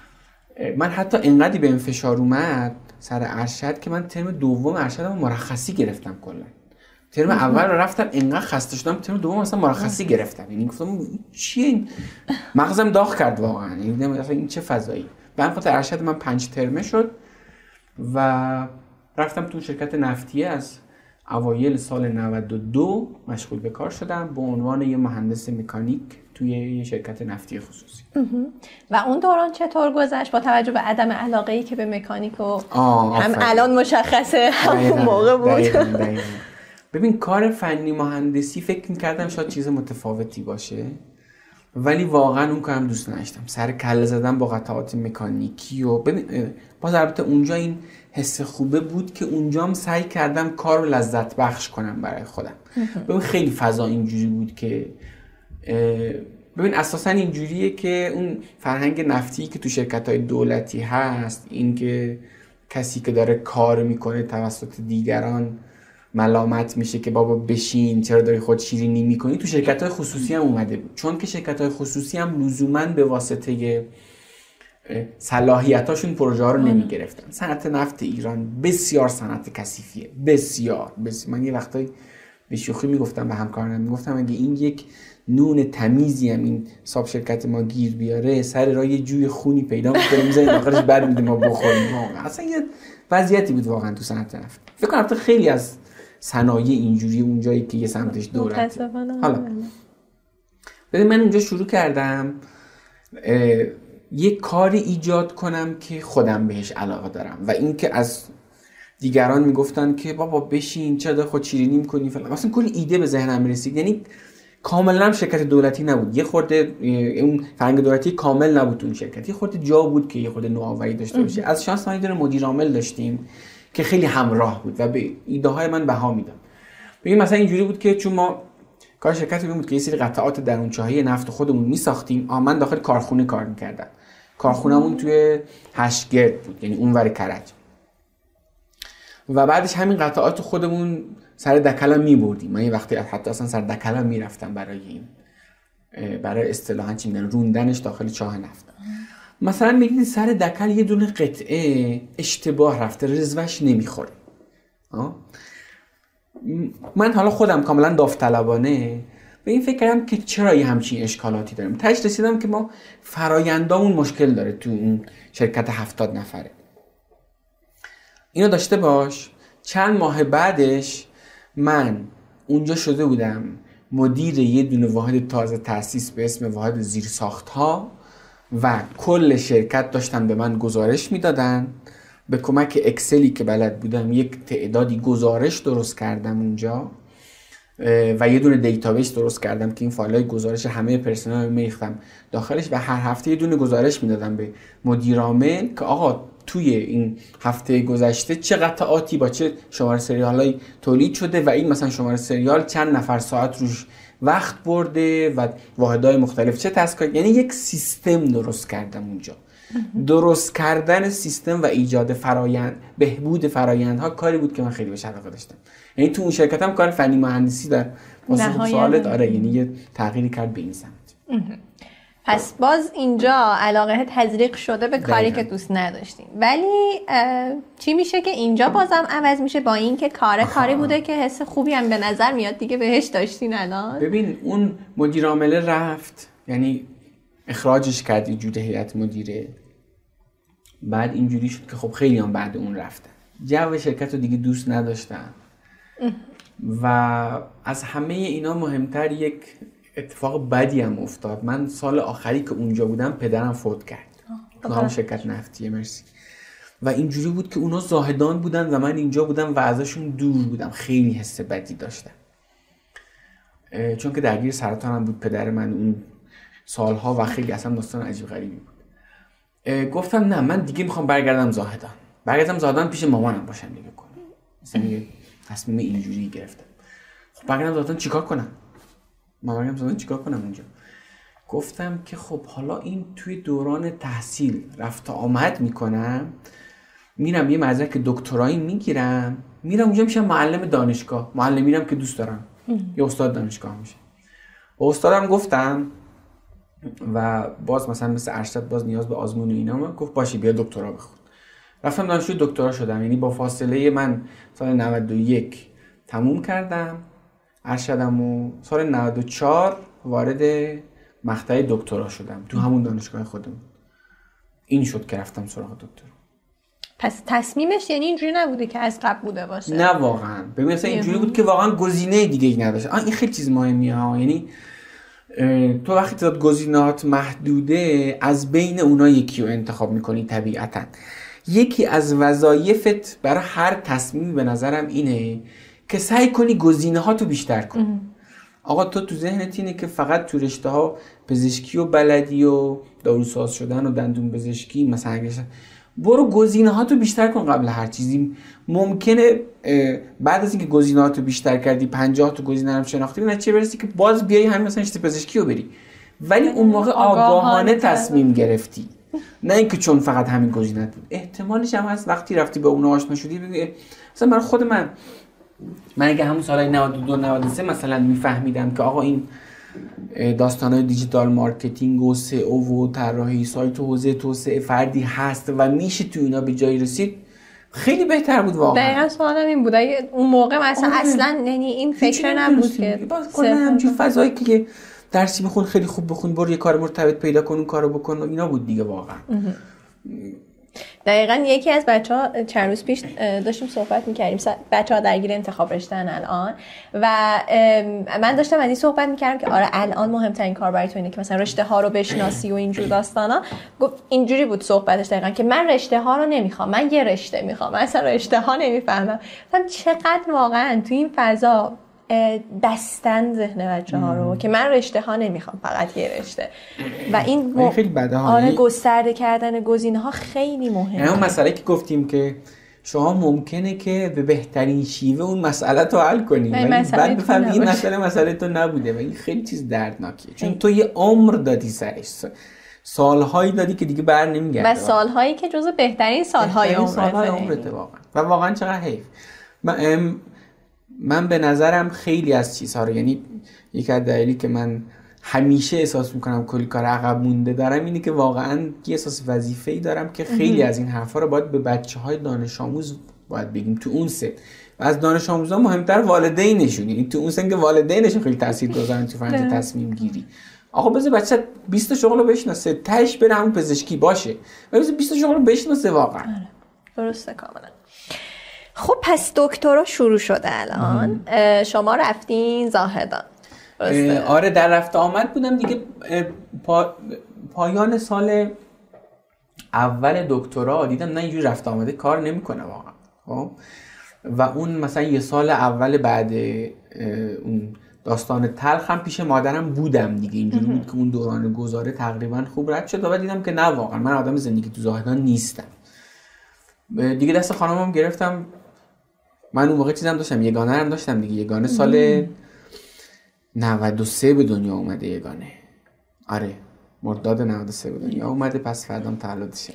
S1: *laughs* من حتی انقدی به فشار اومد سر ارشد که من ترم دوم ارشدم مرخصی گرفتم کلا. ترم اول رفتم انقدر خسته شدم ترم دوم مثلا مرخصی گرفتم. یعنی گفتم چیه این؟ مغزم داغ کرد واقعا. یعنی این چه فضایی؟ به خاطر ارشد من پنج ترمه شد و رفتم تو شرکت نفتیه از اوایل سال 92 مشغول به کار شدم به عنوان یه مهندس مکانیک توی یه شرکت نفتی خصوصی.
S2: و اون دوران چطور گذشت با توجه به عدم علاقه ای که به مکانیک و هم الان مشخصه همون موقع بود.
S1: ببین کار فنی مهندسی فکر می‌کردم شاید چیز متفاوتی باشه ولی واقعا اون کارم دوست نداشتم. سر کله زدن با قطعات مکانیکی و ببین باز البته اونجا این حس خوبه بود که اونجام سعی کردم کار رو لذت بخش کنم برای خودم. ببین خیلی فضا اینجوری بود که ببین اساسا اینجوریه که اون فرهنگ نفتی که تو شرکت های دولتی هست اینکه کسی که داره کار می‌کنه توسط دیگران ملامت میشه که بابا بشین چرا داری خود شیرینی می‌کنی؟ تو شرکت های خصوصی هم اومده بود. چون که شرکت های خصوصی هم لزوما به واسطه صلاحیتاشون پروژه ها رو نمی گرفتن صنعت نفت ایران بسیار صنعت کثیفیه. بسیار, بسیار. من یه وقتایی به شوخی می‌گفتم به همکارانم می‌گفتم اگه این یک نون تمیزی هم این ساب شرکت ما گیر بیاره سر راه یه جوی خونی پیدا می‌کنه می‌ذاریم آخرش بر ما بخوریم. اصلا یه وضعیتی بود واقعا تو صنعت نفت. فکر کنم خیلی از صنایع اینجوری اونجایی که یه سمتش دولت حالا. ببین من اونجا شروع کردم یه کاری ایجاد کنم که خودم بهش علاقه دارم. و اینکه از دیگران می‌گفتن که بابا بشین چرا خود شیرینی می‌کنی؟ فلان. اصلا کلی ایده به ذهنم رسید یعنی کاملا شرکت دولتی نبود. یه خورده اون فرنگ دولتی کامل نبود اون شرکت. یه خورده جا بود که یه خورده نوآوری داشته باشه. از شانس ما دونه مدیر عامل داشتیم که خیلی همراه بود و به ایده های من بها میدم ببین مثلا اینجوری بود که چون ما کار شرکت بود که یه سری قطعات درونچاهی نفت خودمون میساختیم. من داخل کارخونه کار می‌کردم. کارخونهمون توی هشگرد بود یعنی اونور کرج. و بعدش همین قطعات خودمون سر دکلا می بردیم. من یه وقتی حتی اصلا سر دکلا می‌رفتم برای این برای اصطلاحا چی میگن روندنش داخل چاه نفت. مثلا میگید سر دکل یه دونه قطعه اشتباه رفته رزوش نمی‌خوره. من حالا خودم کاملا داوطلبانه. به این فکر کردم که چرا یه همچین اشکالاتی داریم. تاش رسیدم که ما فرایندامون مشکل داره تو اون شرکت هفتاد نفره. اینو داشته باش. چند ماه بعدش من اونجا شده بودم. مدیر یه دونه واحد تازه تاسیس به اسم واحد زیر ها و کل شرکت داشتن به من گزارش می‌دادن. به کمک Excel ی که بلد بودم یک تعدادی گزارش درست کردم اونجا. و یه دونه database درست کردم که این فایل گزارش همه پرسنل میریختم داخلش و هر هفته یه دونه گزارش می‌دادم به مدیر عامل که آقا توی این هفته گذشته چه قطعاتی با چه شماره سریال تولید شده و این مثلا شماره سریال چند نفر ساعت روش وقت برده و واحدهای مختلف چه تسکا یعنی یک سیستم درست کردم اونجا. درست کردن سیستم و ایجاد فرایند بهبود فرایندها کاری بود که من خیلی بهش علاقه داشتم. یعنی تو اون شرکتم کار فنی مهندسی در پاسخ سوالت آره یعنی یه تغییری کرد به این سمت.
S2: پس باز اینجا علاقه تزریق شده به کاری که دوست نداشتیم. ولی چی میشه که اینجا بازم عوض میشه با اینکه کار کاری بوده که حس خوبی هم به نظر میاد. دیگه بهش داشتین الان.
S1: ببین اون مدیر عامله رفت. یعنی اخراجش کرد جوده هیئت مدیره. بعد اینجوری شد که خب خیلی هم بعد اون رفتن جو شرکت رو دیگه دوست نداشتن. و از همه اینا مهمتر یک اتفاق بدی هم افتاد. من سال آخری که اونجا بودم پدرم فوت کرد. تو شرکت نفتیه مرسی. و اینجوری بود که اونا زاهدان بودن و من اینجا بودم و ازشون دور بودم. خیلی حس بدی داشتم. چون که درگیر سرطانم بود پدر من اون سالها و خیلی اصلا داستان عجیب غریبی بود. گفتم نه من دیگه می‌خوام برگردم زاهدان. برگردم زاهدان پیش مامانم باشم دیگه. کنم مثلا تصمیم اینجوری گرفتم. خب برگردم زاهدان چیکار کنم؟ مامانم زاهدان چیکار کنم اونجا گفتم که خب حالا این توی دوران تحصیل رفت آمد می‌کنم میرم یه مدرک دکترایی می‌گیرم میرم اونجا میشم معلم دانشگاه. معلم میرم که دوست دارم. یه استاد دانشگاه میشه. و استادم گفتم و باز مثلا مثل ارشد باز نیاز به آزمون و اینا گفت باشی بیا دکترا بخون. رفتم دانشجو دکترا شدم. یعنی با فاصله من سال 91 تموم کردم ارشدم و سال 94 وارد مقطع دکترا شدم تو همون دانشگاه خودم این شد که رفتم سراغ دکتر.
S2: پس تصمیمش یعنی اینجوری نبوده که از قبل بوده باشه؟
S1: نه واقعا. ببین مثلا اینجوری بود که واقعا گزینه دیگه ای نداشت. این خیلی چیز مهمیه ها یعنی تو وقتی تعداد گزینات محدوده از بین اونا یکی رو انتخاب می‌کنی طبیعتا. یکی از وظایفت برای هر تصمیمی به نظرم اینه که سعی کنی گزینه ها تو بیشتر کن آقا تو تو ذهنت اینه که فقط تو رشته ها پزشکی و بلدی و داروساز شدن و دندون پزشکی مثلا برو گزینه ها تو بیشتر کن قبل هر چیزی. ممکنه بعد از اینکه گزینه ها تو بیشتر کردی 50 تا گزینه هم شناختی نه چه برسی که باز بیای همین مثلا پزشکی رو بری. ولی اون موقع آگاهانه تصمیم گرفتی. نه اینکه چون فقط همین گزینه بود. احتمالش هم هست وقتی رفتی به اون آشنا شدی بگی مثلا برای خود من من اگه همون سالهای 92 93 مثلا میفهمیدم که آقا این داستان های digital marketing و SEO و طراحی سایت و حوزه توسعه فردی هست و میشه تو اینا به جایی رسید خیلی بهتر بود واقعا.
S2: دقیقا سوالم این بود. اون موقع مثلا آره. اصلا یعنی این فکر نبود که
S1: همچین فضایی که درسی بخون خیلی خوب بخون برو یه کار مرتبط پیدا کن اون کارو بکن. و اینا بود دیگه واقعا.
S2: دقیقا یکی از بچه ها چند روز پیش داشتیم صحبت می‌کردیم. بچه ها درگیر انتخاب رشتن الان. و من داشتم از این صحبت می‌کردم که آره الان مهمترین کار برای تو اینه که مثلا رشته ها رو بشناسی و اینجور داستانا. اینجوری بود صحبتش دقیقا که من رشته ها رو نمی‌خوام من یه رشته می‌خوام من اصلا رشته ها نمی‌فهمم چقدر واقعا تو این فضا بستن ذهن بچه ها رو که من رشته ها نمی‌خوام فقط یه رشته. و این
S1: م... خیلی بده
S2: آره گسترده کردن گزینه ها خیلی مهمه.
S1: یعنی اون مسئله که گفتیم که شما ممکنه که به بهترین شیوه اون مسئله رو حل کنی ولی بعد بفهمی این مسئله مسئله تو نبوده و این خیلی چیز دردناکیه. چون تو یه عمر دادی سرش. سالهایی دادی که دیگه بر نمیگرده.
S2: و سالهایی که جزو بهترین سالهای عمرته.
S1: سالهای عمرته واقعا. و واقعا چقدر حیف. من من به نظرم خیلی از چیزها رو یعنی یک از دلیلی که من همیشه احساس می‌کنم کلی کار عقب مونده دارم اینه که واقعا یه احساس وظیفه ای دارم که خیلی از این حرفا رو باید به بچه های دانش آموز باید بگیم. تو اون سن. و از دانش آموزا مهمتر والدینشون. یعنی تو اون سن که والدینشون خیلی تاثیر گذارن تو فرنج تصمیم گیری. آقا بذار بچه 20 شغل رو بشناسه. تهش بره همون پزشکی باشه. و بذار 20 شغل رو بشناسه واقعا. آره.
S2: درسته کاملا. خب پس دکترا شروع شده الان. شما رفتین زاهدان.
S1: آره در رفته آمد بودم دیگه. پایان سال اول دکترا دیدم نه اینجوری رفته آمده. کار نمی‌کنه واقعا خب؟ و اون مثلا یه سال اول بعد اون داستان تلخ هم پیش مادرم بودم دیگه. اینجوری بود که اون دوران گذاره تقریبا خوب رد شد. و دیدم که نه واقعا من آدم زندگی تو زاهدان نیستم. دیگه دست خانمم گرفتم. من اون موقع چیزم داشتم یگانه هم داشتم دیگه. یگانه سال 93 به دنیا اومده یگانه. آره مرداد 93 به دنیا اومده پس فردام تولدش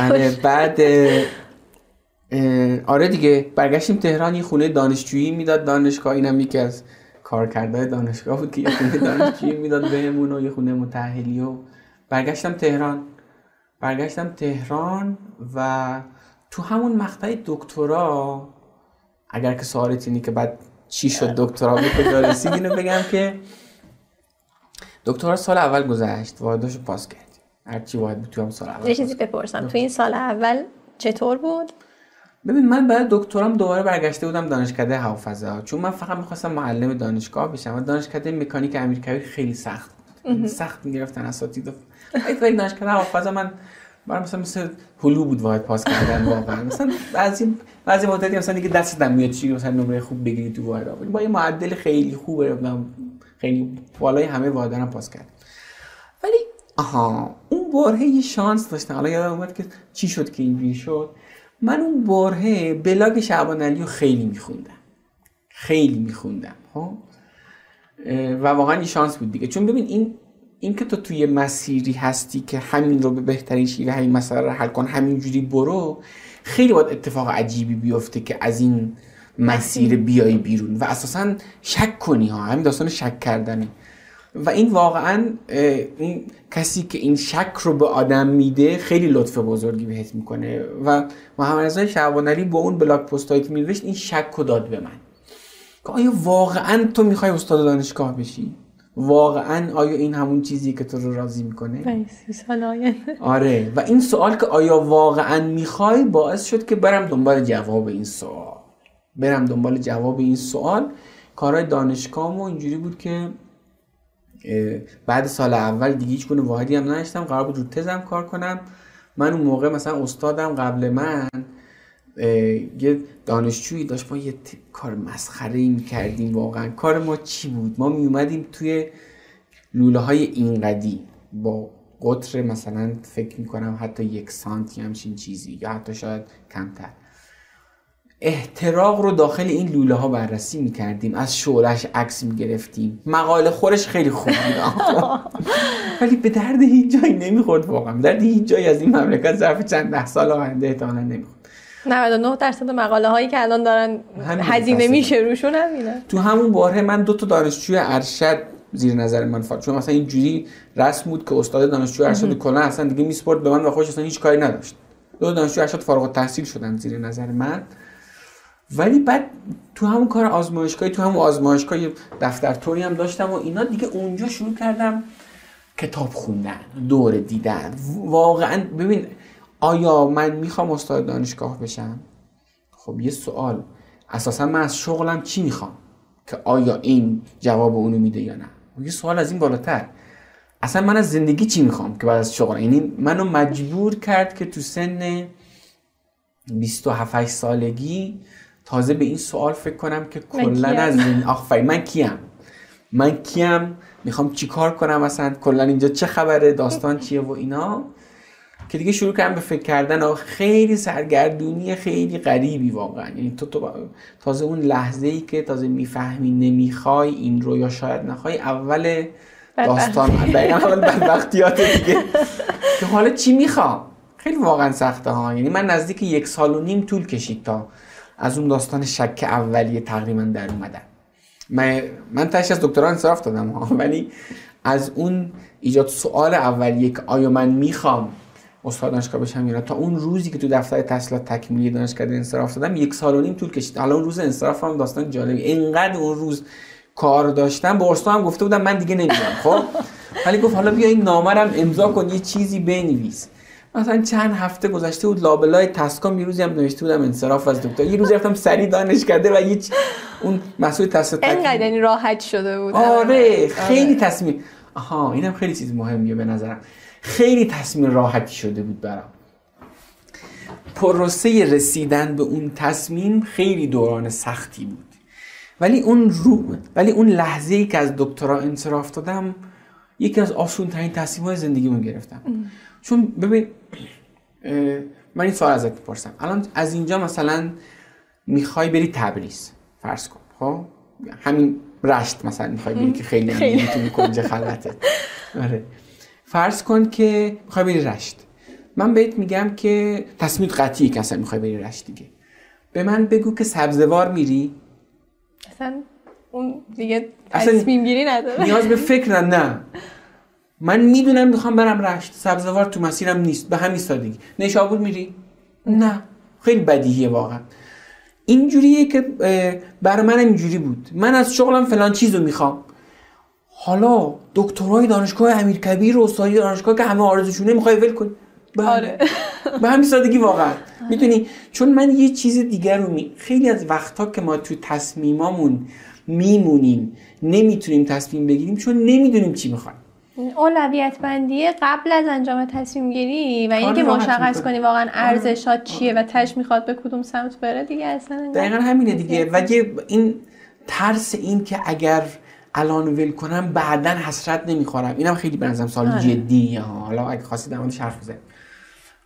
S1: آره بعد آره دیگه برگشتیم تهران یه خونه دانشجویی می‌داد دانشگاه اینم یکی از کارکردهای دانشگاه بود که یه خونه دانشجویی می‌داد بهمون و یه خونه متحلی و برگشتم تهران. برگشتم تهران و تو همون مقطع دکترا اگر که سوالت اینی که بعد چی شد دکترا به کجا رسید اینو بگم که دکترا سال اول گذشت واحداشو پاس کردیم. هرچی واحد بود تو هم سال اول
S2: یه چیزی بپرسم. تو این سال اول چطور بود؟
S1: ببین من بعد دکترام دوباره برگشته بودم دانشکده هوافضا چون من فقط می‌خواستم معلم دانشگاه بشم و دانشکده مکانیک امیرکبیر خیلی سخت بود. سخت می‌گرفتن اساتید ولی دانشکده هوافضا من برای مثلا مثل هلو بود واحد پاس کردن واقعا. مثلا بعضی بعضی مدتی مثلا دیگه دست میاد چی مثلا نمره خوب بگیری تو واحد با یه معدل خیلی خوبه. خیلی بالای همه واحدارم پاس کرد ولی آها اون باره یه شانس داشتم. حالا یادم اومد که چی شد که اینجوری شد؟ من اون باره بلاگ شعبان رو خیلی میخوندم. خیلی میخوندم ها خب؟ و واقعا این شانس بود دیگه. چون ببین این این که تو توی مسیری هستی که همین رو به بهترین شیوه همین مسئله رو حل کن همینجوری برو خیلی باید اتفاق عجیبی بیفته که از این مسیر بیای بیرون و اساسا شک کنی ها همین داستان شک کردنه. و این واقعا این کسی که این شک رو به آدم میده خیلی لطف بزرگی بهت می‌کنه. و محمد رضا شعبانعلی با اون بلاک پست هایی که این شک رو داد به من. که آیا واقعا تو می‌خوای استاد دانشگاه بشی؟ واقعا آیا این همون چیزی که تو رو راضی می‌کنه؟ آره. و این سوال که آیا واقعا می‌خوای باعث شد که برم دنبال جواب این سوال. برم دنبال جواب این سوال. کارهای دانشگاه اینجوری بود که بعد سال اول دیگه هیچ گونه واحدی هم نداشتم. قرار بود رو تزم کار کنم. من اون موقع مثلا استادم قبل من یه دانشجویی داشت ما یه کار مسخره ای کردیم واقعا. کار ما چی بود؟ ما می اومدیم توی لوله های اینقدی با قطر مثلا فکر می‌کنم حتی یک سانتی همچین چیزی یا حتی شاید کمتر. احتراق رو داخل این لوله ها بررسی می‌کردیم. از شعلش عکس می‌گرفتیم. مقاله خورش خیلی خوب بود. *laughs* ولی به درد هیچ جایی نمی‌خورد واقعا. درد هیچ جایی از این مملکت ظرف چند ده سال آینده احتمالا نمی‌خورد.
S2: 99 درصد مقاله هایی که الان دارن هزینه میشه روشون همینه
S1: تو همون باره من دو تا دانشجوی ارشد زیر نظر من فقط چون مثلا اینجوری رسم بود که استاد دانشجو ارشد کلا اصلا دیگه میسپورت به من و خوش اصلا هیچ کاری نداشت. دو دانشجو ارشد فارغ التحصیل شدن زیر نظر من. ولی بعد تو همون کار آزمایشگاهی تو همون آزمایشگاه دفتر توری هم داشتم و اینا دیگه اونجا شروع کردم کتاب خوندن دور دیدن. واقعا ببین آیا من می‌خوام استاد دانشگاه بشم؟ خب یه سوال. اساسا من از شغلم چی می‌خوام؟ که آیا این جواب اونو میده یا نه؟ یه سوال از این بالاتر. اصلا من از زندگی چی می‌خوام که بعد از شغل؟ یعنی منو مجبور کرد که تو سن 27 سالگی تازه به این سوال فکر کنم که کلا از این آخفری من کیم؟ من کیم؟ می‌خوام چیکار کنم مثلا کلا اینجا چه خبره؟ داستان چیه و اینا؟ که دیگه شروع کردم به فکر کردن و خیلی سرگردونی خیلی غریبی واقعا. یعنی تو, تو تازه اون لحظه ای که تازه می‌فهمی نمی‌خوای این رو یا شاید نخوای اول داستان دقیقا اول بدبختیات دیگه. *laughs* که حالا چی می‌خوام؟ خیلی واقعا سخته ها. یعنی من نزدیک یک سال و نیم طول کشید تا از اون داستان شک اولیه تقریبا در اومدم. من من تاش از دکتران انصراف دادم ها. *laughs* ولی از اون ایجاد سوال اولیه که آیا من می‌خوام استاد دانشگاه بشم یا تا اون روزی که تو دفتر تحصیلات تکمیلی دانشکده انصراف دادم یک سال و نیم طول کشید. حالا اون روز انصراف هم داستان جالبی. اینقدر اون روز کار داشتم به هم گفته بودم من دیگه نمیام خب؟ ولی گفت حالا بیا این نامرم امضا کن یه چیزی بنویس. مثلا چند هفته گذشته بود لابلای تسکام یه روزی هم نوشته بودم انصراف از دکتر. یه روزی رفتم سری دانشکده و هیچ اون مسئول تصمیم
S2: اینقدر یعنی راحت شده بود.
S1: آره خیلی تصمیم آها اینم خیلی چیز مهمیه به نظرم. خیلی تصمیم راحتی شده بود برام. پروسه رسیدن به اون تصمیم خیلی دوران سختی بود. ولی اون رو ولی اون لحظه ای که از دکترا انصراف دادم یکی از آسون ترین تصمیم های زندگیمو گرفتم. چون ببین من این سوال ازت می‌پرسم. الان از اینجا مثلا می‌خوای بری تبریز فرض کن خب؟ همین رشت مثلا می‌خوای بری که خیلی نمی‌تونی کنج خلوته آره. فرض کن که می‌خوای بری رشت. من بهت میگم که تصمیم قطعی که اصلا می‌خوای بری رشت دیگه. به من بگو که سبزوار میری.
S2: اصلا اون دیگه تصمیم گیری نداره.
S1: نیاز به فکر نه من می‌دونم می‌خوام برم رشت. سبزوار تو مسیرم نیست. به همین سادگی. نشابور میری؟ نه. خیلی بدیهیه واقعا. اینجوریه که برای من اینجوری بود. من از شغلم فلان چیزو می‌خوام. حالا دکترای دانشگاه امیرکبیر و استادی دانشگاه که همه آرزوشونه می‌خوای ول کنی بله. آره. *laughs* به همین سادگی واقعا. می‌تونی چون من یه چیز دیگر رو می... خیلی از وقتها که ما تو تصمیمامون میمونیم نمی‌تونیم تصمیم بگیریم چون نمی‌دونیم چی می‌خوایم.
S2: اولویت بندی قبل از انجام تصمیم گیری و اینکه مشخص کنی واقعا ارزشات چیه و تش می‌خواد به کدوم سمت بره دیگه اصلا
S1: دقیقا همینه دیگه. و این ترس این که اگر الان ول کنم بعدا حسرت نمی‌خورم. اینم خیلی به نظرم سال آره. جدیه. حالا اگه خواستی در موردش حرف بزنیم.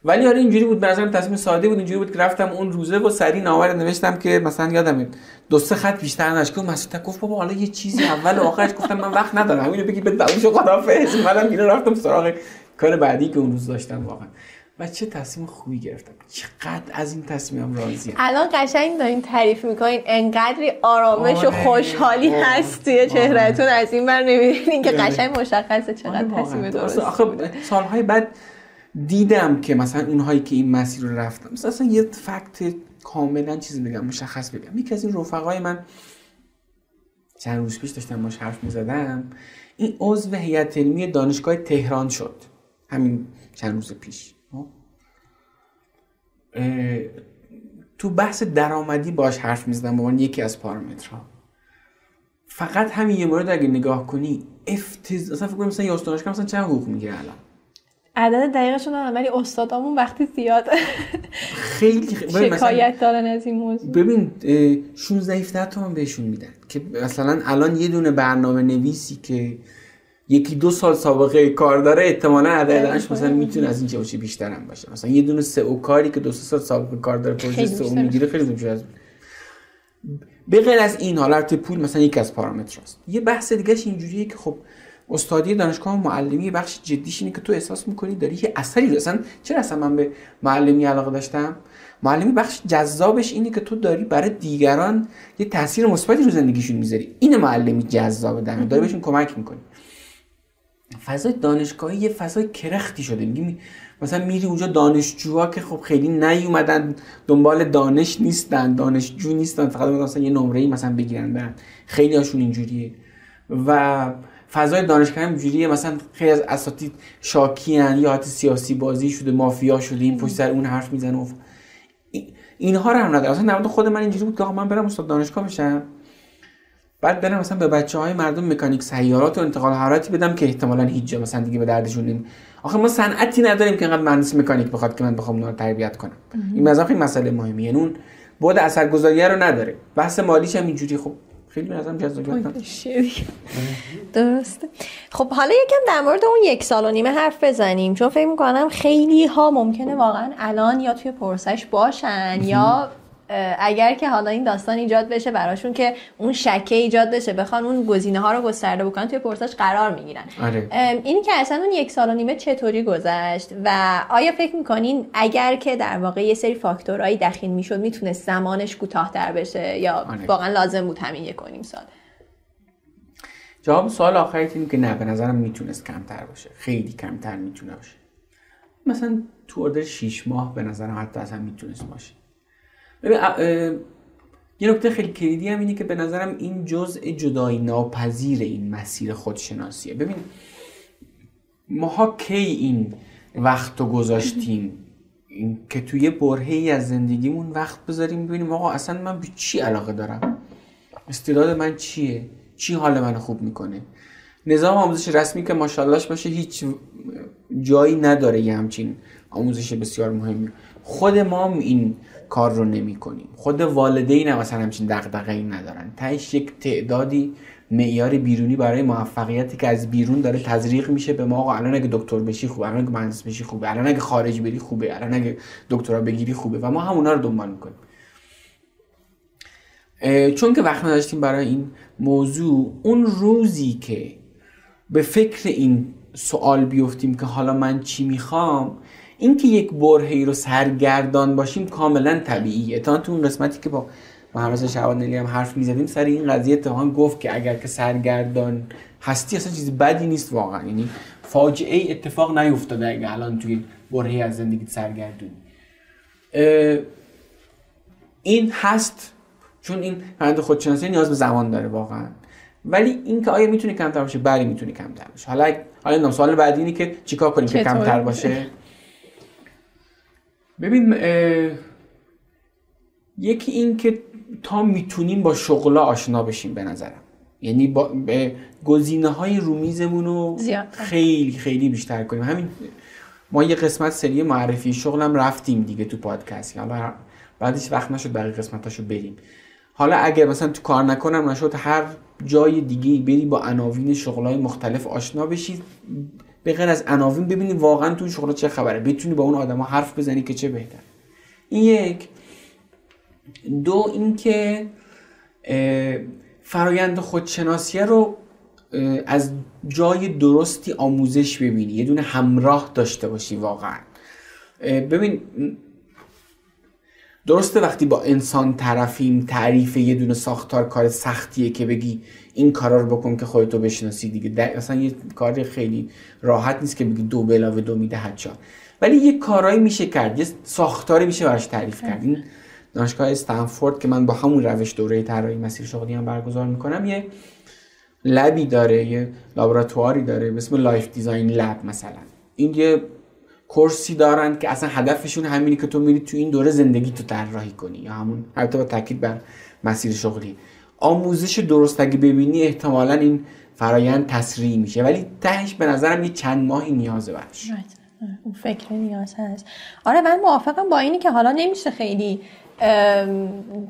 S1: ولی آره اینجوری بود. به نظرم تصمیم ساده بود. اینجوری بود که رفتم اون روزه و سری نامه نوشتم که مثلا یادم دو سه خط بیشتر نشکن مسعود گفت بابا حالا یه چیزی اول و آخرش گفتم من وقت ندارم. همینو بگی به خدا خدافظ. منم اینو رفتم سراغ کار بعدی که اون روز داشتم واقعا. و چه تصمیم خوبی گرفتم؟ چقدر از این تصمیمم راضیم؟
S2: الان قشنگ دارین تعریف می‌کنین انقدری آرامش و آره. خوشحالی هست توی چهرهتون از این بر نمی‌بینین که قشنگ مشخصه چقدر آره تصمیم درست
S1: آخه سالهای بعد دیدم که مثلا اونهایی که این مسیر رو رفتم مثلا یه فکت کاملا چیزی بگم مشخص بگم یکی از این رفقای من چند روز پیش داشتم باش حرف می‌زدم. این عضو هیئت علمی دانشگاه تهران شد. همین چند روز پیش؟ تو بحث درآمدی باش حرف می‌زدم به عنوان یکی از پارامترها. فقط همین یه مورد اگه نگاه کنی افتضاح اصلا فکر کنم مثلا یه دانشگاه مثلا چند حقوق می‌گیره الان؟
S2: عدد دقیقشون ندارم ولی استادامون وقتی زیاد
S1: خیلی
S2: شکایت دارن از این موضوع.
S1: ببین 16 تومن بهشون میدن که مثلا الان یه دونه برنامه نویسی که یکی دو سال سابقه کار داره احتمالا عددش مثلا می‌تونه از این باشه بیشتر هم باشه. مثلا یه دونه سه او کاری که دو سال سابقه کار داره پروژه سه او می‌گیره خیلی بیشتر از به غیر از این حالت پول مثلا یکی از پارامترهاست. یه بحث دیگه اینجوریه که خب استادی دانشگاه معلمی بخش جدیش اینه که تو احساس می‌کنی داری یه اثری اصلا چرا اصلا من به معلمی علاقه داشتم؟ معلمی بخش جذابش اینه که تو داری برای دیگران یه تاثیر مثبتی رو زندگیشون می‌ذاری. این معلمی جذاب در داری بهشون کمک می‌کنی فضای دانشگاهی یه فضای کرختی شده. میگی مثلا میری اونجا دانشجوها که خب خیلی نیومدن دنبال دانش نیستن دانشجو نیستن فقط مثلا یه نمره مثلا بگیرن برن. خیلی هاشون اینجوریه. و فضای دانشگاه جوریه مثلا خیلی از اساتید شاکیان یا حتی سیاسی بازی شده مافیا شده این پشت سر اون حرف می‌زنه. اینها رو هم نداره مثلا خود من اینجوری بود که من برم استاد دانشگاه بشم. بعد برم مثلا به بچه های مردم مکانیک سیارات و انتقال حرارتی بدم که احتمالا هیچ جا مثلا دیگه به دردشون نیم آخه ما صنعتی نداریم که اینقدر مهندس مکانیک بخواد که من بخوام اونا رو تربیت کنم. این مثلا خیلی مسئله مهمیه. یعنی اون بود اثرگذاریه رو نداره. بحث مالیش هم اینجوری. خب خیلی بنظرم جذابیت
S2: درسته. خب حالا یکم در مورد اون یک سال و نیمه حرف بزنیم. چون فکر می‌کنم خیلی ها ممکنه واقعا الان یا توی پرسش باشن یا *laughs* اگر که حالا این داستان ایجاد بشه براشون که اون شکه ایجاد بشه بخوان اون گزینه ها رو گسترده بکنن توی پرسش قرار می‌گیرن.
S1: آره.
S2: اینی که اصلا اون یک سال و نیمه چطوری گذشت و آیا فکر می‌کنین اگر که در واقع یه سری فاکتورهایی دخیل می‌شد می‌تونه زمانش کوتاهتر بشه یا آره. واقعا لازم بود همین یک و نیم سال؟
S1: جواب سوال آخری اینه که نه به نظرم می‌تونست کمتر باشه. خیلی کمتر می‌تونه باشه. مثلا تو اردر 6 ماه به نظرم حتی اصلا می‌تونست باشه. ببین یه نکته خیلی کلیدی هم اینه که به نظرم این جزء جدایی ناپذیر این مسیر خودشناسیه. ببین ماها کی این وقت رو گذاشتیم؟ این که توی برهه ای از زندگیمون وقت بذاریم ببینیم آقا اصلا من به چی علاقه دارم؟ استعداد من چیه؟ چی حال من خوب می‌کنه؟ نظام آموزش رسمی که ماشاءاللهش باشه هیچ جایی نداره یه همچین آموزش بسیار مهمی. خود ما این کار رو نمی کنیم خود والدین هم مثلا همچین دغدغه ای ندارن. تهش یک تعدادی معیار بیرونی برای موفقیتی که از بیرون داره تزریق میشه به ما آقا الان اگه دکتر بشی خوبه الان اگه مهندس بشی خوبه الان اگه خارج بری خوبه الان اگه دکترا بگیری خوبه و ما همونا رو دنبال می‌کنیم. چون که وقت نداشتیم برای این موضوع اون روزی که به فکر این سوال بیفتیم که حالا من چی می‌خوام اینکه یک برهی رو سرگردان باشیم کاملا طبیعیه. تا تو اون قسمتی که با محمد شعبان هم حرف می‌زدیم سر این قضیه اتفاقا گفت که اگر که سرگردان هستی اصلا چیز بدی نیست واقعا. یعنی فاجعه اتفاق نیفتاده اگه الان توی برهی از زندگی سرگردونی. این هست چون این فرند خودشناسی نیاز به زمان داره واقعا. ولی اینکه آیا می‌تونه کمتر باشه؟ بری می‌تونه کمتر باشه. حالا حالا سوال بعدی اینه که چیکار کنیم که کمتر باشه؟ *laughs* ببین یکی این که تا می‌تونیم با شغلا آشنا بشیم به نظرم. یعنی با گزینه های رومیزمون رو خیلی خیلی بیشتر کنیم. همین ما یه قسمت سری معرفی شغلم رفتیم دیگه تو پادکست. حالا بعدش وقت نشد برای قسمتاشو بریم. حالا اگر مثلا تو کار نکنم نشد هر جای دیگه بری با عناوین شغلای مختلف آشنا بشی. به غیر از عناوین ببینی واقعا تو شغل چه خبره. بتونی با اون آدما حرف بزنی که چه بهتر این یک. دو اینکه فرایند خودشناسیه رو از جای درستی آموزش ببینی. یه دونه همراه داشته باشی واقعا. ببین درسته وقتی با انسان طرفیم تعریف یه دونه ساختار کار سختیه که بگی این کارا رو بکن که خودتو بشناسی دیگه. اصلا یه کار خیلی راحت نیست که بگی دو به علاوه دو میده چهار. ولی یه کارایی میشه کرد یه ساختاری میشه براش تعریف کرد. این دانشگاه استنفورد که من با همون روش دوره طراحی مسیر شغلی هم برگزار می‌کنم یه lab ی داره یه لابراتواری داره به اسم Life Design Lab مثلا. این یه course ی دارن که اصلا هدفشون همینی که تو میری تو این دوره زندگی تو طراحی کنی یا همون البته با تاکید بر مسیر شغلی. آموزش درست اگه ببینی احتمالا این فرایند تسریع میشه. ولی تهش به نظرم یه چند ماهی نیازه برش
S2: اون فکر نیاز هست. آره من موافقم با اینی که حالا نمیشه خیلی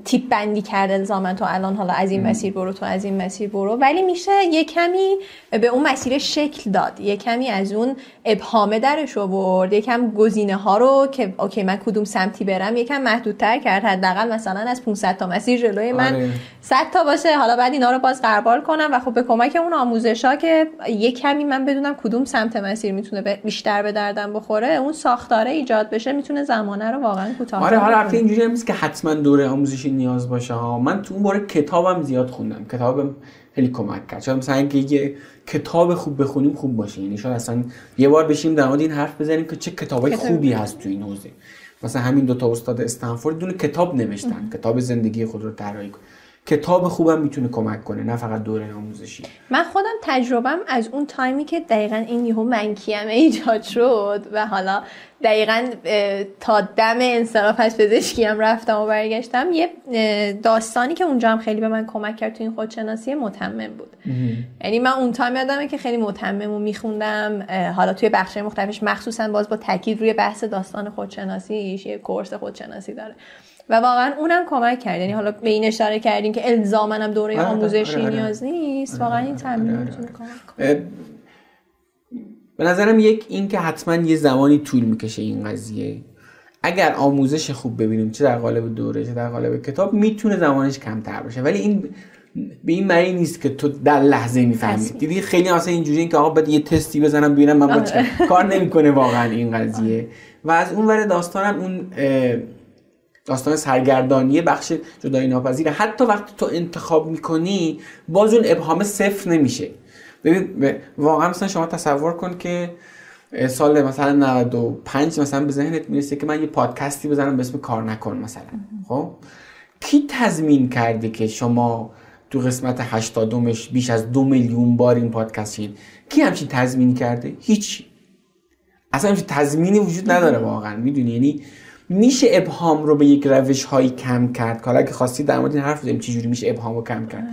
S2: تیپ بندی کرده الزامن تو الان حالا از این مسیر برو تو از این مسیر برو. ولی میشه یه کمی به اون مسیر شکل داد. یه کمی از اون ابهامه درش آورد. یکم گزینه ها رو که اوکی من کدوم سمتی برم یکم محدودتر کرد. حداقل مثلا از 500 تا مسیر جلوی من. آره. 100 تا باشه. حالا بعد اینا رو باز قربال کنم و خب به کمک اون آموزش ها که یه کمی من بدونم کدوم سمت مسیر می‌تونه بیشتر به دردم بخوره اون ساختاره ایجاد بشه می‌تونه زمانه رو واقعا کوتاه
S1: آره حالا اینجوری که حتما دوره آموزشی نیاز باشه ها. من تو اون باره کتابم زیاد خوندم. کتابم خیلی کمک کرد. شاید مثلا اگه یه کتاب خوب بخونیم خوب باشه. یعنی شاید اصلا یه بار بشیم در مورد این حرف بزنیم که چه کتابای خوبی هست تو این حوزه. مثلا همین دو تا استاد استنفورد دونه کتاب نوشتن. کتاب زندگی خود رو طراحی کن. کتاب خوبم می‌تونه کمک کنه نه فقط دوره آموزشی
S2: من خودم تجربم از اون تایمی که دقیقا این یهو من کیم ایجاد شد و حالا دقیقا تا دم انصراف از پزشکی هم رفتم و برگشتم یه داستانی که اونجا هم خیلی به من کمک کرد تو این خودشناسی متمم بود. یعنی من اون تایم یادمه که خیلی متمم و میخوندم حالا توی بخش مختلفش مخصوصا باز با تاکید روی بحث داستان خودشناسیش یه کورس خودشناسی داره. و واقعا اونم کمک کرد. یعنی حالا به این اشاره کردیم که الزامن هم دوره آره، آموزشی آره، آره. نیاز نیست. واقعا این تمرین می‌تونه کمک
S1: به نظرم یک این که حتما یه زمانی طول می‌کشه این قضیه. اگر آموزش خوب ببینیم چه در قالب دوره چه در قالب کتاب می‌تونه زمانش کمتر باشه. ولی این به این معنی نیست که تو در لحظه می‌فهمی. دیدی خیلی اصلا اینجوری که آقا باید یه تستی بزنم ببینم من کار *laughs* نمی‌کنه واقعا این قضیه. و از اون ور داستانم اون داستان سرگردانی بخش جدایی ناپذیره حتی وقتی تو انتخاب می‌کنی باز اون ابهام صفر نمیشه. ببین واقعا مثلا شما تصور کن که سال مثلا 95 مثلا به ذهنت می‌رسه که من یه پادکستی بزنم به اسم کار نکن مثلا. خب؟ کی تضمین کرده که شما تو قسمت 80 بیش از دو میلیون بار این پادکست شید کی همچین تضمین کرده؟ هیچ اصلا همچین تضمینی وجود نداره واقعا. می‌دونی؟ یعنی میشه ابهام رو به یک روش هایی کم کرد؟ حالا اگه خواستی در مورد این حرف بزنیم چجوری میشه ابهام رو کم کرد؟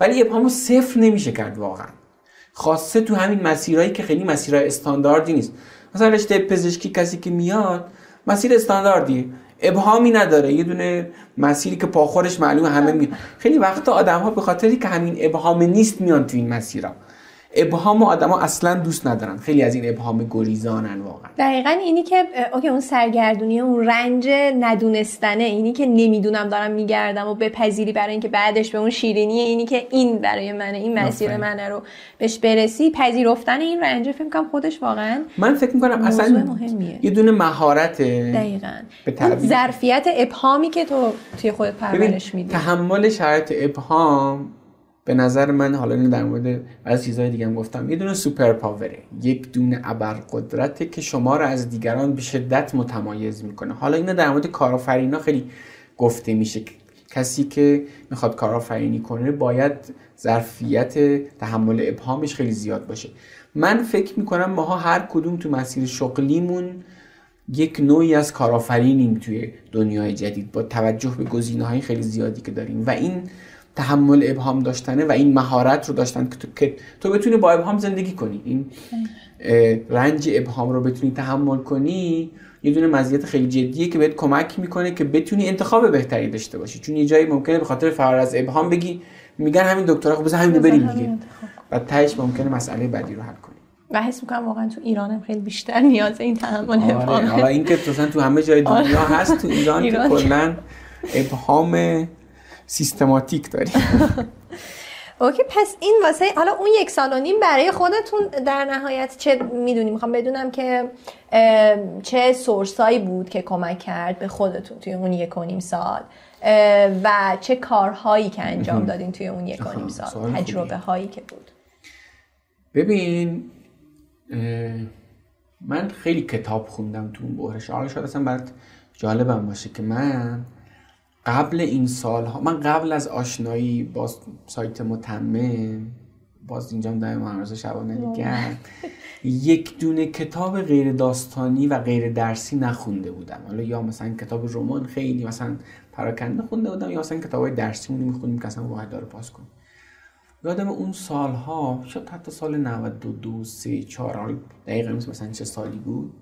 S1: ولی ابهام رو صفر نمیشه کرد واقعا. خاصه تو همین مسیرهایی که خیلی مسیرهای استانداردی نیست. مثلا رشته پزشکی کسی که میاد مسیر استانداردیه ابهامی نداره. یه دونه مسیری که پاخورش معلوم همه می خیلی وقتا آدم ها به خاطری که همین ابهام نیست میان تو این مسیرها. ابهام آدما اصلا دوست ندارن. خیلی از این ابهام گریزانن واقعا.
S2: دقیقا اینی که اوکی اون سرگردونی اون رنج ندونستنه اینی که نمی‌دونم دارم میگردم و بپذیری برای اینکه بعدش به اون شیرینیه اینی که این برای منه این مسیر منه رو بهش برسی پذیرفتن این رنج فکر کنم خودش واقعا
S1: من فکر می‌کنم اصلا مهمیه. یه دونه مهارت
S2: دقیقا. ظرفیت ابهامی که تو توی خودت پرورش میدی.
S1: تحمل شرایط ابهام به نظر من حالا اینو در مورد از چیزهای دیگه هم گفتم یه دونه سوپر پاوره یک دونه ابرقدرته که شما رو از دیگران به شدت متمایز می‌کنه. حالا اینو در مورد کارآفرینا خیلی گفته میشه. کسی که می‌خواد کارآفرینی کنه باید ظرفیت تحمل ابهامش خیلی زیاد باشه. من فکر می‌کنم ماها هر کدوم تو مسیر شغلیمون یک نوعی از کارآفرینیم توی دنیای جدید با توجه به گزینه های خیلی زیادی که داریم. و این تحمل ابهام داشتنه و این مهارت رو داشتن که تو, که تو بتونی با ابهام زندگی کنی. این رنج ابهام رو بتونی تحمل کنی یه دونه مزیت خیلی جدیه که بهت کمک می‌کنه که بتونی انتخاب بهتری داشته باشی. چون یه جایی ممکنه به خاطر فرار از ابهام بگی میگن همین دکترا خب بذار همینو بریم دیگه. و تهش ممکنه مسئله بعدی رو حل کنی.
S2: و حس می‌کنم واقعا تو ایران هم خیلی بیشتر نیاز این تحمل آره. ابهام
S1: حالا اینکه تو تو همه جای دنیا آره. هست تو ایران, ایران که کلا ابهام سیستماتیک داری. *laughs*
S2: اوکی پس این واسه حالا اون یک سال و نیم برای خودتون در نهایت چه می‌دونی؟ می‌خوام بدونم که چه سورسایی بود که کمک کرد به خودتون توی اون یک و نیم سال و چه کارهایی که انجام دادین توی اون یک و نیم سال تجربه هایی که بود.
S1: ببین من خیلی کتاب خوندم تو اون بحرش. حالا شاید اصلا برات جالبم باشه که من قبل این سالها من قبل از آشنایی با سایت متمم باز اینجا در معرض شبانه نگر یک دونه کتاب غیر داستانی و غیر درسی نخونده بودم. حالا یا مثلا کتاب رمان خیلی مثلا پراکنده خونده بودم یا مثلا کتاب های درسی مونی می‌خونیم که اصلا واحد داره پاس کنیم یادم اون سالها شاید حتی سال 92 3 4 دقیقا مثلا چه سالی بود.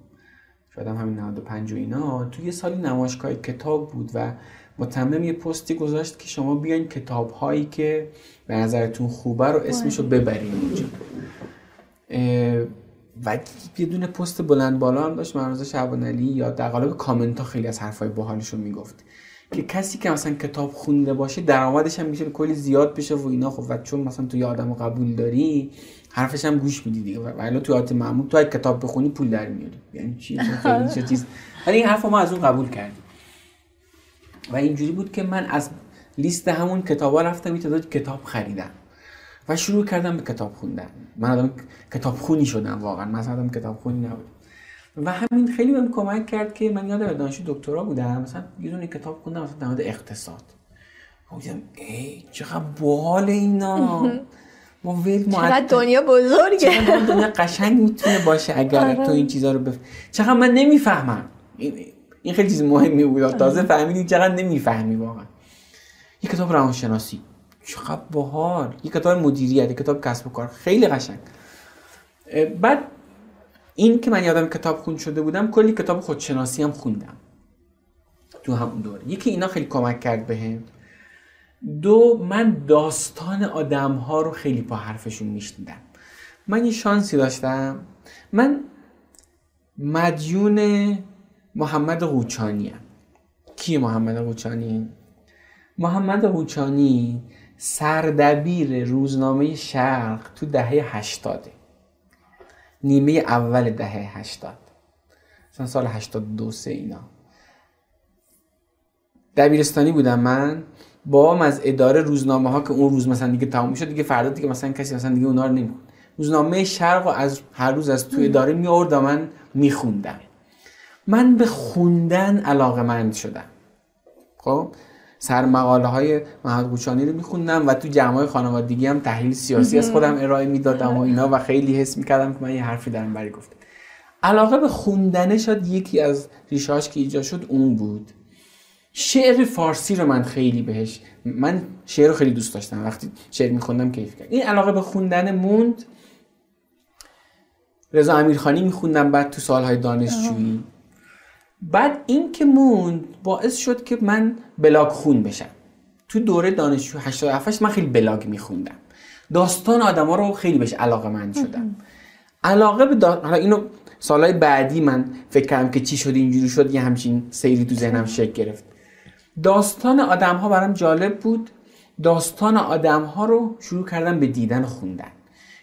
S1: شاید هم همین 95 و اینا. توی سالی نمایشگاه کتاب بود و متمم یه پستی گذاشت که شما بیاین کتاب هایی که به نظرتون خوبه رو اسمشو ببرین اونجا و یه دونه پست بلند بالا هم داشت مرزا شعبان علی یا در قالب کامنت ها خیلی از حرفای باحالشو می‌گفت. که کسی که مثلا کتاب خونده باشه درآمدش هم میشه کلی زیاد بشه و اینا. خب و چون مثلا تو آدم قبول داری حرفش هم گوش میدی دیگه. و تو عادت معمول تو کتاب بخونی پول در میاری. یعنی چی؟ خیلی چیز. ولی این حرف ما از اون قبول کردیم. و اینجوری بود که من از لیست همون کتابا رفتم یه تعداد کتاب خریدم و شروع کردم به کتاب خوندن. من آدم کتاب خونی شدم واقعا. من آدم کتاب خونی نبودم و همین خیلی بهم کمک کرد که من یادم دانشجو دکترا بودم. مثلا یه دونه کتاب خوندم مثلا در مورد اقتصاد. گفتم ای چقدر باحال اینا. *laughs*
S2: ما ول چقدر دنیا بزرگه.
S1: چقدر دنیا قشنگ می‌تونه باشه اگر آره. تو این چیزا رو بف... چقدر من نمی‌فهمم. این خیلی چیز مهمی بود. تازه فهمیدی چقدر نمی‌فهمی واقعا. یه کتاب روانشناسی. چقدر باحال. یه کتاب مدیریت یه کتاب کسب و کار. خیلی قشنگ. بعد این که من یادم کتاب خون شده بودم کلی کتاب خودشناسی هم خوندم. تو همون دوره. یکی اینا خیلی کمک کرد بهم. دو من داستان آدم ها رو خیلی پا حرفشون میشنیدم. من یه شانسی داشتم. من مدیون محمد قوچانی هم. کی محمد قوچانی؟ محمد قوچانی سردبیر روزنامه شرق تو دهه هشتاده. نیمه اول دهه هشتاد. مثلا سال هشتاد دو سه اینا. دبیرستانی بودم من. با هم از اداره روزنامه ها که اون روز مثلا دیگه تموم شد دیگه فردا دیگه مثلا کسی مثلا دیگه اونا رو نمی‌خوند. روزنامه شرق و از هر روز از تو اداره می و من میخوندم. من به خوندن علاقه مند شدم. خب؟ سر مقاله های محمد قوچانی رو میخوندم و تو جمع های خانوادگی هم تحلیل سیاسی از خودم ارائه می‌دادم و اینا و خیلی حس می‌کردم که من یه حرفی دارم بری گفته علاقه به خوندنه شد یکی از ریشاش که ایجاد شد اون بود. شعر فارسی رو من خیلی بهش من شعر رو خیلی دوست داشتم وقتی شعر میخوندم کیف کرد این علاقه به خوندن موند. رضا امیرخانی میخوندم بعد تو سالهای دانشجویی. بعد این که موند باعث شد که من بلاگ خون بشم. تو دوره دانشجو 87 من خیلی بلاگ میخوندم. داستان آدما رو خیلی بهش علاقه من شدم. علاقه به دا... حالا اینو سالهای بعدی من فکر کردم که چی شد اینجوری شد یه همچین سیری تو ذهنم شکل گرفت. داستان آدم ها برام جالب بود. داستان آدم ها رو شروع کردم به دیدن خوندن.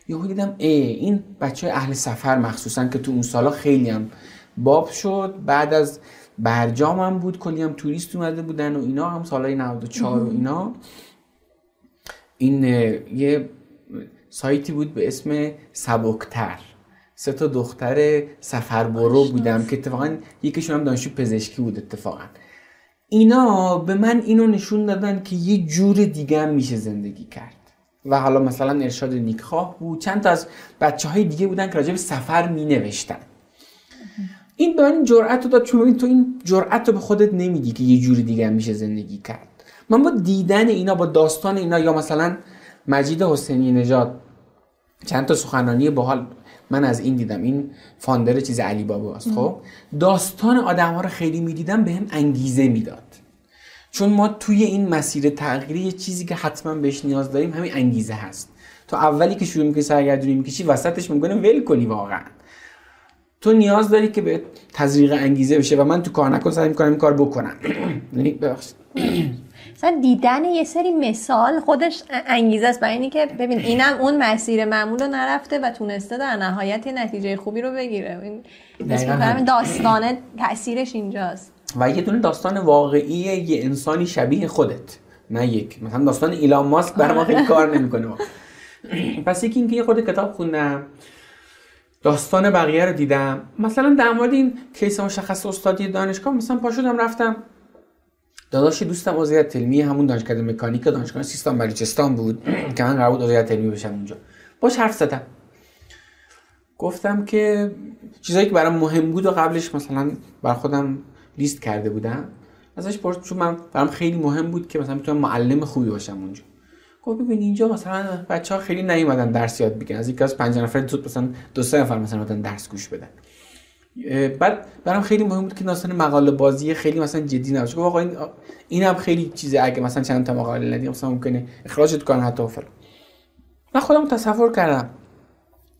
S1: یهو دیدم ای این بچه اهل سفر مخصوصا که تو اون سالا خیلی هم باب شد. بعد از برجام هم بود. کلی هم توریست اومده بودن و اینا هم سالهای 94 و اینا. این یه سایتی بود به اسم سبکتر. سه تا دختر سفربرو بودم که اتفاقا یکیشون هم دانشجو پزشکی بود اتفاقا. اینا به من اینو نشون دادن که یه جور دیگه هم میشه زندگی کرد. و حالا مثلا ارشاد نیکخواه بود. چند تا از بچه های دیگه بودن که راجع به سفر می نوشتن این به من جرأت رو داد چون تو این جرأت رو به خودت نمیدی که یه جور دیگه میشه زندگی کرد. من با دیدن اینا با داستان اینا یا مثلا مجید حسینی نژاد چند تا سخنرانی باحال من از این دیدم. این فاندر چیز علی بابا است خب؟ داستان آدم ها رو خیلی می‌دیدم به هم انگیزه می‌داد. چون ما توی این مسیر تغییری یه چیزی که حتما بهش نیاز داریم همین انگیزه هست. تو اولی که شروع می‌کنی سرگردونی می‌کشی وسطش می‌کنه ول کنی واقعا. تو نیاز داری که به تزریق انگیزه بشه و من تو کار نکن سعی می‌کنم این کار بکنم. *clears throat* یعنی ببخشید.
S2: مثلا دیدن یه سری مثال خودش انگیزه است. برای اینی که ببین اینم اون مسیر معمول رو نرفته و تونسته در نهایت نتیجه خوبی رو بگیره. این داستان تاثیرش اینجاست.
S1: و یه دونه داستان واقعی یه انسانی شبیه خودت. نه یک. مثلا داستان ایلان ماسک بر ما خیلی کار نمی‌کنه. *clears throat* پس یکی اینکه یه خود کتاب خوندم. داستان بقیه رو دیدم. مثلا در مورد این کیس مشخص استادی دانشگاه مثلا پا شدم رفتم. داداش دوستم عضویت علمی همون دانشکده مکانیک دانشگاه سیستان بلوچستان بود *clears throat* که من قرار بود عضویت علمی بشم اونجا. باش حرف زدم. گفتم که چیزایی که برام مهم بود و قبلش مثلا بر خودم لیست کرده بودم ازش پرسید چون من برام خیلی مهم بود که مثلا می‌تونم معلم خوبی باشم اونجا. گفت ببین اینجا مثلا بچه ها خیلی نیومدن درس یاد بگیرن. از یک از پنج نفر تو مثلا دو سه نفر مثلا مثلا درس گوش بدن. بعد برام خیلی مهم بود که مثلا مقاله بازی خیلی مثلا جدی نباشه. گفت آقا این اینم خیلی چیزه. اگه مثلا چند تا مقاله ندی مثلا ممکنه اخراجت کنن حتی فلان. من خودم تصور کردم.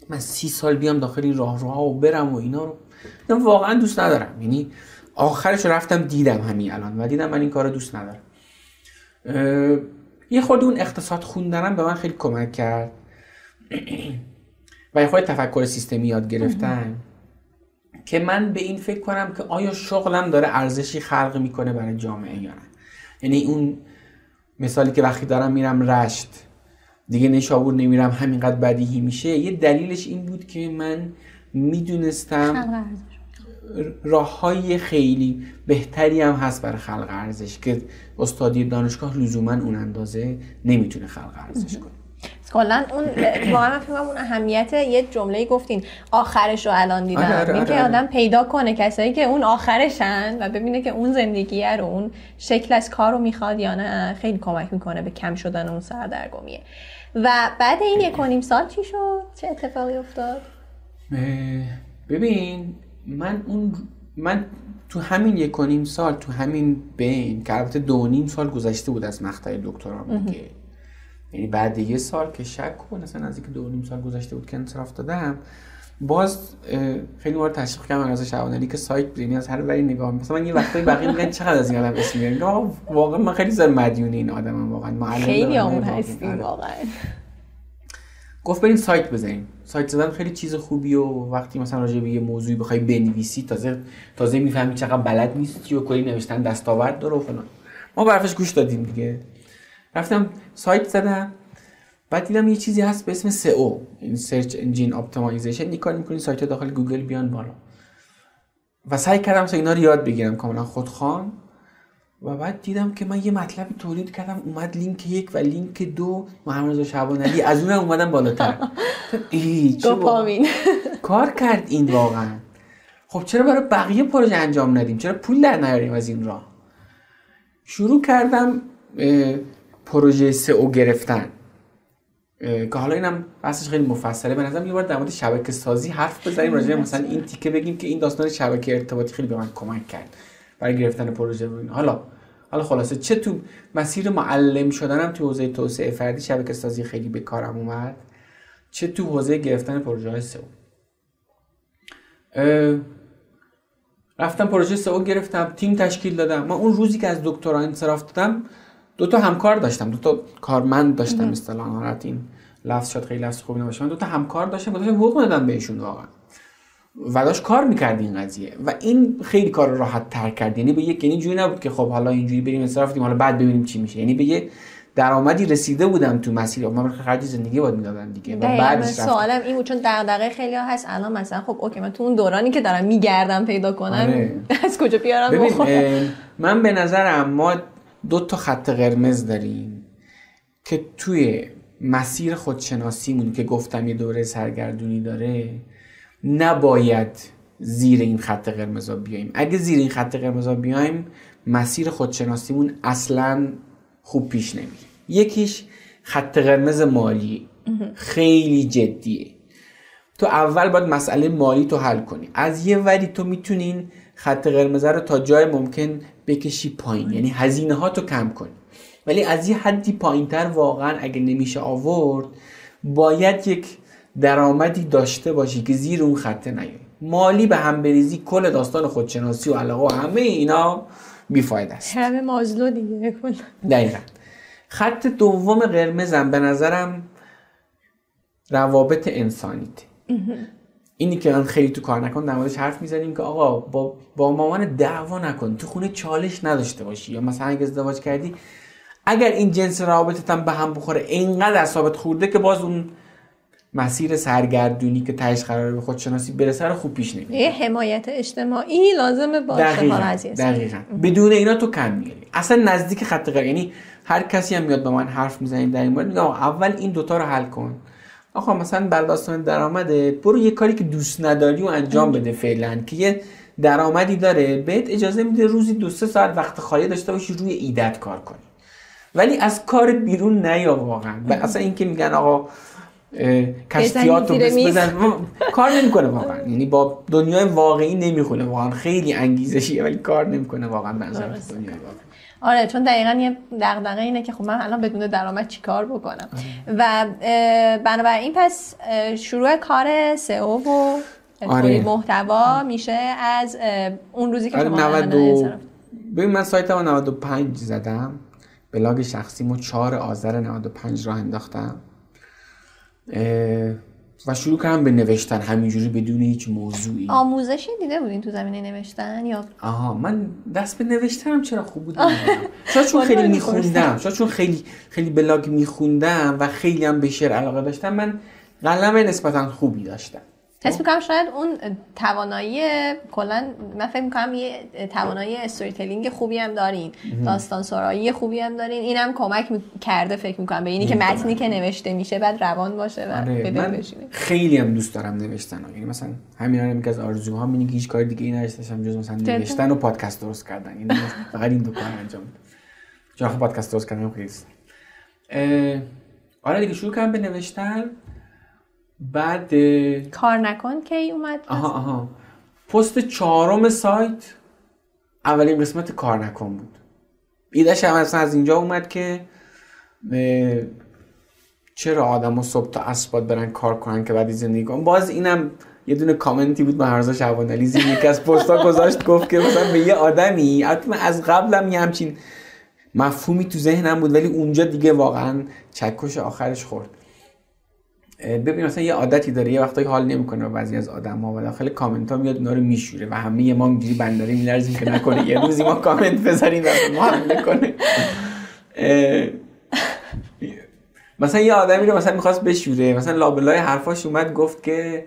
S1: من سی سال بیام داخل این راه روها و برم و اینا رو. واقعا دوست ندارم. یعنی آخرش رفتم دیدم همین الان و دیدم من این کار دوست ندارم. یه خود اون اقتصاد خوندنم به من خیلی کمک کرد. و یه خود تفکر سیستمی یاد گرفتن. که من به این فکر کنم که آیا شغلم داره ارزشی خلق می‌کنه برای جامعه یا نه. یعنی اون مثالی که وقتی دارم میرم رشت دیگه نشابور نمیرم همینقدر بدیهی میشه. یه دلیلش این بود که من می‌دونستم راه های خیلی بهتری هم هست برای خلق ارزش که استادی دانشگاه لزوما اون اندازه نمی‌تونه خلق ارزش کنه.
S2: کلا اون واقعا من فکر اون اهمیت یه جمله گفتین آخرش رو الان دیدم. آره آره آره آدم پیدا کنه کسایی که اون آخرشن و ببینه که اون زندگیه رو اون شکل از کار رو می‌خواد یا نه خیلی کمک می‌کنه به کم شدن اون سردرگمیه. و بعد این یک و سال چی شد؟ چه اتفاقی افتاد؟
S1: ببین من اون من تو همین یک و نیم سال تو همین بین که البته دو نیم سال گذشته بود از مقطع دکترا که. یعنی بعد یه سال که شک کن اصلا از اینکه دو نیم سال گذشته بود که انصراف دادم باز خیلی مورد تشویق کردم از شعبانی که سایت بزنی از هر وری نگاه مثلا من یه وقتی بقیه میگن چقدر از این آدم اسم میارن واقعا من خیلی زیاد مدیون این آدمم واقعا.
S2: خیلی اون هستیم آره. واقعا.
S1: گفت بریم سایت بزنیم. سایت زدن خیلی چیز خوبی و وقتی مثلا راجع به یه موضوعی بخوای بنویسی تازه تازه می‌فهمی چقدر بلد نیستی و کلی نوشتن دستاورد داره و فلان. ما به حرفش گوش دادیم دیگه. رفتم سایت زدم. بعد دیدم یه چیزی هست به اسم SEO این search engine optimization این کار می‌کنی سایت داخل گوگل بیان بالا. و سعی کردم اینا رو یاد بگیرم کاملا. خودخوان. و بعد دیدم که من یه مطلبی تولید کردم اومد لینک یک و لینک دو. محمد رضا شعبان علی از اونم اومدم بالاتر. کار کرد این واقعا. خب چرا برای بقیه پروژه انجام ندیم؟ چرا پول در نیاریم از این راه؟ شروع کردم پروژه سئو گرفتن. که حالا اینم بحثش خیلی مفصله. به نظرم یه بار در مورد شبکه سازی حرف بزنیم راجع مثلا این تیکه بگیم که این داستان شبکه ارتباطی خیلی به من کمک کرد. برای گرفتن پروژه بود حالا حالا خلاصه چه تو مسیر معلم شدنم تو حوزه توسعه فردی شبکه سازی خیلی به کارم اومد چه تو حوزه گرفتن پروژه های سئو. رفتم پروژه سئو گرفتم تیم تشکیل دادم. من اون روزی که از دکترا انصراف دادم دو تا همکار داشتم دو تا کارمند داشتم اصطلاحا. این لفظ شد خیلی لفظ خوبی نباشه. من دو تا همکار داشتم داشتم حقوق می‌دادم بهشون واقعا. و داشت کار می‌کرد این قضیه. و این خیلی کار راحت تر کرد. یعنی به یک یعنی جوری نبود که خب حالا اینجوری بریم انصراف حالا بعد ببینیم چی میشه. یعنی به یه درآمدی رسیده بودم تو مسیر. من خرج زندگی باید می‌دادم دیگه و
S2: بعدش سوالم این بود چون دغدغه خیلی ها هست. الان مثلا خب اوکی من تو اون دورانی که دارم میگردم پیدا کنم آره. از کجا بیارم
S1: ببین من به نظرم ما دو تا خط قرمز داریم که توی مسیر خودشناسیمون که گفتم یه دوره سرگردونی داره نباید زیر این خط قرمز بیایم. اگه زیر این خط قرمز بیایم مسیر خودشناسیمون اصلا خوب پیش نمیره. یکیش خط قرمز مالی. خیلی جدیه. تو اول باید مسئله مالی تو حل کنی. از یه وری تو می‌تونین خط قرمز رو تا جای ممکن بکشی پایین. یعنی هزینه ها تو کم کنی. ولی از یه حدی پایین تر واقعا اگه نمیشه آورد باید یک درآمدی داشته باشی که زیر اون خطه نیای. مالی به هم بریزی کل داستان خودشناسی و علاقه و همه اینا بیفاید است.
S2: همه مازلو دیگه
S1: دقیقا. خط دوم قرمزم به نظرم روابط انسانیت اینی که من خیلی تو کار نکن موردش حرف می‌زنیم که آقا با, با مامان دعوا نکن تو خونه چالش نداشته باشی یا مثلا اگه ازدواج کردی اگر این جنس روابطت هم به هم بخوره اینقدر اصابت خورده که باز اون مسیر سرگردونی که تهش قرار به خودشناسی برسه رو خوب پیش نمیره
S2: یه حمایت اجتماعی لازمه باشه
S1: دقیقا. دقیقا. بدون اینا تو کم می‌گیری. اصلا نزدیک خط قرار یعنی هر کسی هم میاد با من حرف می‌زنیم در این مورد میگم اول این دوتا رو حل کن. آقا مثلا بر داستان درآمده برو یه کاری که دوست نداری و انجام بده فعلا که یه درآمدی داره بهت اجازه میده روزی دو سه ساعت وقت خالی داشته باشی روی ایدت کار کنی. ولی از کار بیرون نیا واقعا. اصلا اینکه میگن آقا کشتیات رو بزن. کار نمی‌کنه واقعا. یعنی با دنیای واقعی نمی‌خونه. واقعا خیلی انگیزشیه ولی کار نمی‌کنه واقعا منظر دنیای واقعی.
S2: آره چون دقیقا یه دغدغه اینه که خب من الان بدون درآمد چیکار بکنم؟ آره. و بنابراین پس شروع کار سئو و آره. محتوا میشه از اون روزی که آره
S1: شما ببین من سایتم 95 زدم. بلاگ شخصیمو 4 آذر 95 راه انداختم. و شروع کردم به نوشتن همینجوری بدون هیچ موضوعی.
S2: آموزشی دیده بودین تو زمینه نوشتن یا؟
S1: آها من دست به نوشتنم چرا خوب بود شاید چون *laughs* خیلی میخوندم شاید چون خیلی خیلی بلاگ میخوندم و خیلی هم به شعر علاقه داشتم من قلم نسبتا خوبی داشتم.
S2: حس می‌کنم شاید اون توانایی کلا من فکر می‌کنم یه توانایی استوری تلینگ خوبی هم دارین. داستان سرایی خوبی هم دارین. اینم کمک کرده فکر می‌کنم به اینی که متنی که نوشته میشه بعد روان باشه و
S1: آره. من خیلی هم دوست دارم نوشتن یعنی مثلا همین هم که از آرزوها اینه که هیچ کار دیگه ای نداشتم جز مثلا نوشتن و پادکست درست کردن. یعنی فقط این دو کار انجام چون پادکست درست کردن خیلی آره دیگه شروع کردم به نوشتن. بعد
S2: کار نکن کی اومد
S1: آها آها. پست چهارم سایت اولین قسمت کار نکن بود. ایدهش هم اصلا از اینجا اومد که چرا آدم ها صبح تا اسباد برن کار کنن که بعدی زندگی کنن؟ باز اینم یه دونه کامنتی بود مهرزا علی زیر یکی از پستا گذاشت گفت که مثلا به یه آدمی البته از قبلم یه همچین مفهومی تو ذهنم بود ولی اونجا دیگه واقعا چکش آخرش خورد. ببین مثلا یه عادتی داره یه وقتایی حال نمی‌کنه بعضی از آدم ها و داخل کامنت ها میاد اونا رو میشوره و همه ما اینجوری بنداری میلرزیم که نکنه. یه روزی ما کامنت بذاریم و ما حمله کنه. مثلا یه آدمی رو مثلا می‌خواست بشوره مثلا لابلای حرفاش اومد گفت که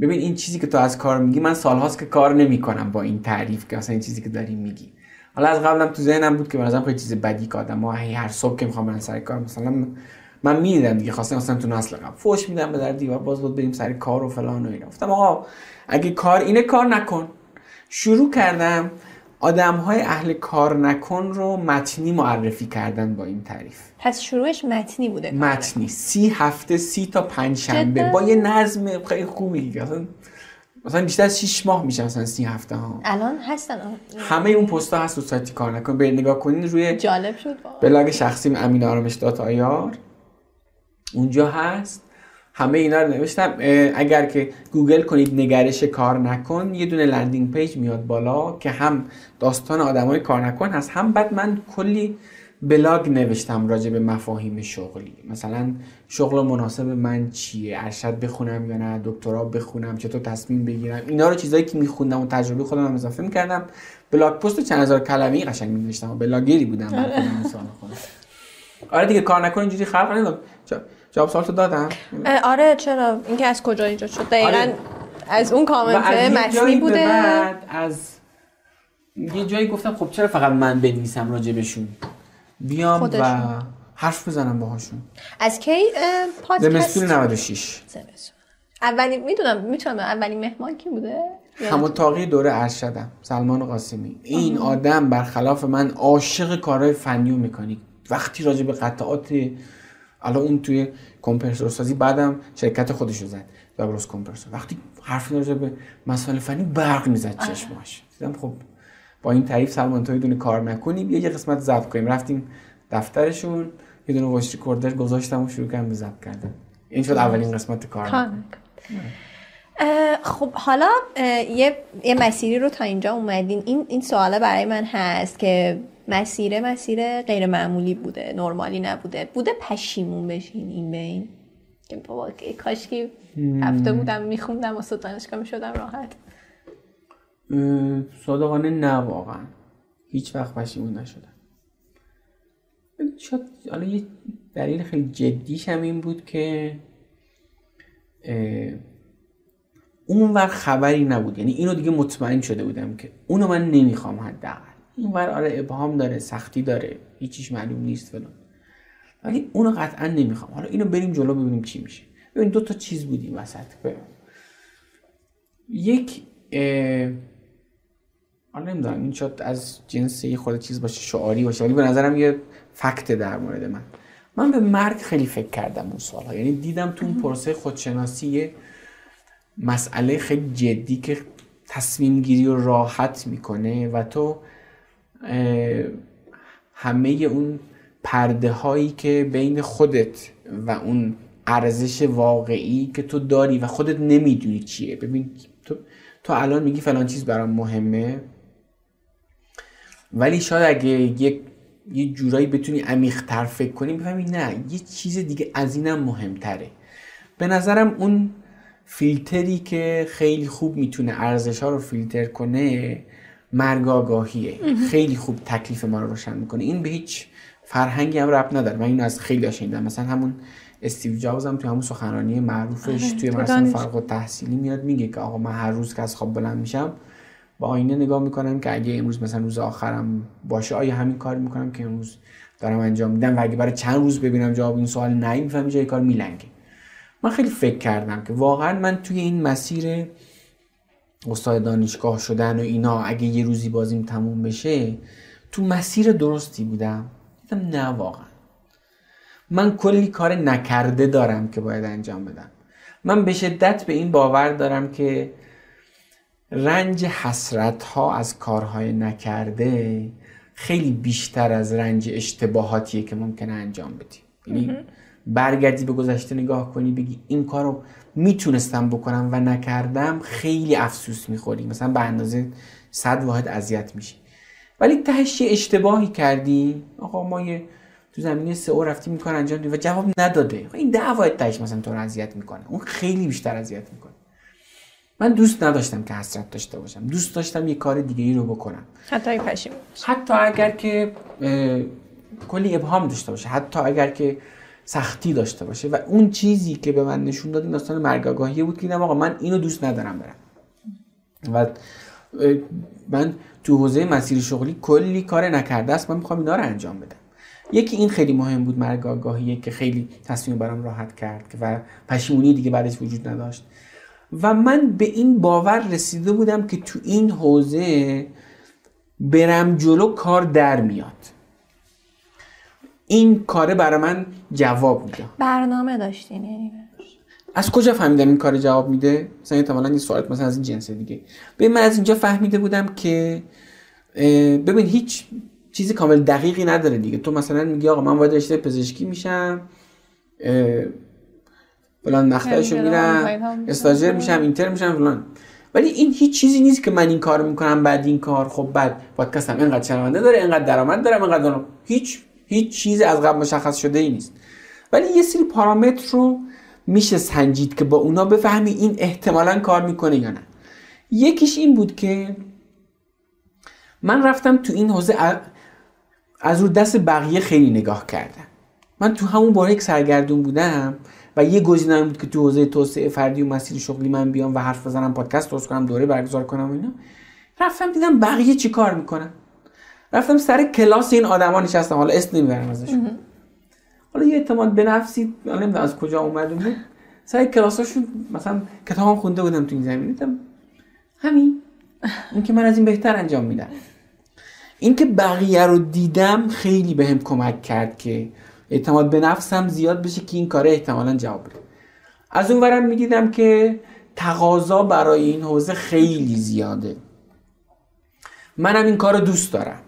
S1: ببین این چیزی که تو از کار میگی من سالهاست که کار نمی‌کنم با این تعریف که مثلا این چیزی که داری میگی. حالا از قبلم تو ذهنم بود که نظرم خیلی چیز بدی که آدم ها هر صبح که می‌خوام برن سر کار مثلا من می‌دیدم دیگه خواستم مثلا تو نسل قبل. فوش میدم به در دیوار باز بود بریم سر کار و فلان و اینا. گفتم آقا اگه کار اینه کار نکن. شروع کردم آدم های اهل کار نکن رو متنی معرفی کردن با این تعریف.
S2: پس شروعش متنی بوده
S1: متنی. سی هفته سی تا پنج شنبه؟ با یه نظم خیلی خوبی اصلا مثلا بیشتر از 6 ماه میشه مثلا سی هفته ها.
S2: الان هستن.
S1: همه اون پست ها هست رو سایت کار نکن. به نگاه کنین روی
S2: جالب شد
S1: بلاگ شخصیم امین آرامش dot ir اونجا هست. همه اینا رو نوشتم. اگر که گوگل کنید نگرش کار نکن یه دونه landing page میاد بالا که هم داستان آدمای کار نکن هست هم بعد من کلی بلاگ نوشتم راجع به مفاهیم شغلی. مثلا شغل مناسب من چیه؟ ارشد بخونم یا نه؟ دکترا بخونم؟ چطور تصمیم بگیرم؟ اینا رو چیزایی که میخوندم و تجربه خودم هم اضافه می‌کردم. blog post چند هزار کلمه‌ای قشنگ می‌نوشتم بلاگری بودم. *laughs* آره دیگه کار نکن اینجوری خلق ندادم جواب سوالتو دادم؟
S2: اه، آره چرا؟ اینکه از کجا ایجاد شد؟ دقیقا
S1: آره.
S2: از اون کامنت متنی بوده.
S1: بعد از یه جایی گفتم خب چرا فقط من بنویسم راجع بهشون بیام و. حرف بزنم باهاشون.
S2: از کی؟ پادکست.
S1: زمستون 96
S2: زمستون. اولین می‌دونم می‌تونم. اولین مهمان کی بوده؟ یا نه؟
S1: هموتاقی دوره ارشدم سلمان قاسمی. این آدم برخلاف من عاشق کارهای فنی و مکانیک وقتی راجع به قطعات الان اون توی کمپرسور سازی بعدم شرکت خودش رو زد. دابروس کمپرسور وقتی حرف راجع به مسائل فنی برق می‌زد چشماش. دیدم خب با این تعریف سلمان تو یه دونه کار نکنیم یه قسمت ضبط کنیم. رفتیم دفترشون یه دونه voice recorder گذاشتم و شروع کردم به ضبط کردن. این شد اولین قسمت کار. نکن.
S2: خب حالا یه, یه مسیری رو تا اینجا اومدین. این این سواله برای من هست که مسیر مسیر غیر معمولی بوده نرمالی نبوده. بوده پشیمون بشین این بین. که بابا کاش که هفته بودم میخوندم و دانشگاه می‌شدم راحت.
S1: صادقانه نه واقعا. هیچ وقت پشیمون نشدم. شاید حالا یه دلیل خیلی جدیش هم این بود که اه، اونور خبری نبود. یعنی اینو دیگه مطمئن شده بودم که اونو من نمی‌خوام حداقل. اینور آره ابهام داره سختی داره هیچیش معلوم نیست فلان. ولی اونو قطعا نمی‌خوام. حالا اینو بریم جلو ببینیم چی میشه. ببین دو تا چیز بود این وسط یک حالا نمی‌دونم این شاید از جنس یه خورده چیز باشه شعاری باشه ولی به نظرم یه فکت در مورد من. من به مرگ خیلی فکر کردم اون سالها. یعنی دیدم تو اون پروسه خودشناسی یه مسئله خیلی جدی که تصمیم گیری رو راحت می‌کنه و تو همه اون پرده هایی که بین خودت و اون ارزش واقعی که تو داری و خودت نمی‌دونی چیه. ببین تو, تو الان میگی فلان چیز برام مهمه. ولی شاید اگه یک یه جورایی بتونی عمیق‌تر فکر کنی بفهمی نه یه چیز دیگه از اینم مهمتره. به نظرم اون فیلتری که خیلی خوب می‌تونه ارزش ها رو فیلتر کنه مرگ آگاهیه خیلی خوب تکلیف ما رو روشن می‌کنه. این به هیچ فرهنگی هم رب نداره من اینو از خیلی شنیدم. مثلا همون استیو جابز هم توی همون سخنرانی معروفش توی
S2: تو
S1: مراسم فارغ التحصیلی میاد میگه که آقا من هر روز که از خواب بلند میشم با آینه نگاه می‌کنم که اگه امروز مثلا روز آخرم باشه آیا همین کار می‌کنم که امروز دارم انجام میدم و اگه برای چند روز ببینم جواب این سوال نه می‌فهمی جای کار میلنگه. من خیلی فکر کردم که واقعا من توی این مسیر استاد دانشگاه شدن و اینا اگه یه روزی بازیم تموم بشه تو مسیر درستی بودم. دیدم نه واقعا. من کلی کار نکرده دارم که باید انجام بدم. من به شدت به این باور دارم که رنج حسرت ها از کارهای نکرده خیلی بیشتر از رنج اشتباهاتیه که ممکنه انجام بدی. یعنی برگردی به گذشته نگاه کنی بگی این کارو می‌تونستم بکنم و نکردم خیلی افسوس می‌خوری. مثلا به اندازه صد واحد اذیت میشی. ولی تهش یه اشتباهی کردی. آقا ما یه تو زمینه سئو رفتیم این کار انجام دادیم و جواب نداده. این ده واحد تهش مثلا تو رو اذیت می‌کنه. اون خیلی بیشتر اذیت می‌کنه. من دوست نداشتم که حسرت داشته باشم. دوست داشتم یه کار دیگه ای رو بکنم.
S2: حتی پشیمون
S1: حتی اگر که کلی ابهام داشته باشه. حتی اگر که سختی داشته باشه و اون چیزی که به من نشون داد این داستان مرگ آگاهی بود که دیدم آقا من اینو دوست ندارم برم. و من تو حوزه مسیر شغلی کلی کار نکرده است من می‌خوام اینا رو انجام بدم. یکی این خیلی مهم بود مرگ آگاهیه که خیلی تصمیم برام راحت کرد و پشیمونی دیگه بعدش وجود نداشت. و من به این باور رسیده بودم که تو این حوزه برم جلو کار در میاد. این کاره برای من جواب میده.
S2: برنامه داشتین یعنی
S1: از کجا فهمیدم این کار جواب میده؟ مثلا احتمالاً این سوالات مثلا از این جنس دیگه. ببین من از اینجا فهمیده بودم که ببین هیچ چیزی کامل دقیقی نداره دیگه. تو مثلا میگی آقا من وارد رشته پزشکی میشم فلان مقطعشو میرم استاجر میشم اینتر میشم فلان. ولی این هیچ چیزی نیست که من این کار می‌کنم بعد این کار خب بعد پادکستم اینقدر شنونده داره اینقدر درآمد داره اینقدر هیچ هیچ چیزی از قبل مشخص شده ای نیست. ولی یه سری پارامتر رو میشه سنجید که با اونا بفهمی این احتمالا کار می‌کنه یا نه. یکیش این بود که من رفتم تو این حوزه از رو دست بقیه خیلی نگاه کردم. من تو همون باره یک سرگردون بودم و یه گزینه بود که تو حوزه توسعه فردی و مسیر شغلی من بیام و حرف بزنم پادکست درست کنم دوره برگزار کنم و اینا. رفتم دیدم بقیه چی کار می‌کنن؟ رفتم سر کلاس این آدما نشستم. حالا اسم نمی‌برم ازشون. حالا یه اعتماد به نفسی نمی‌دونم از کجا اومده بود. سر کلاساشون مثلا کتابم خونده بودم تو این زمین. دیدم همین. این که من از این بهتر انجام میدم. این که بقیه رو دیدم خیلی بهم به کمک کرد که اعتماد به نفسم زیاد بشه که این کار احتمالا جواب بده. از اون ورم می‌دیدم که تقاضا برای این حوزه خیلی زیاده. منم این کار رو دوست دارم.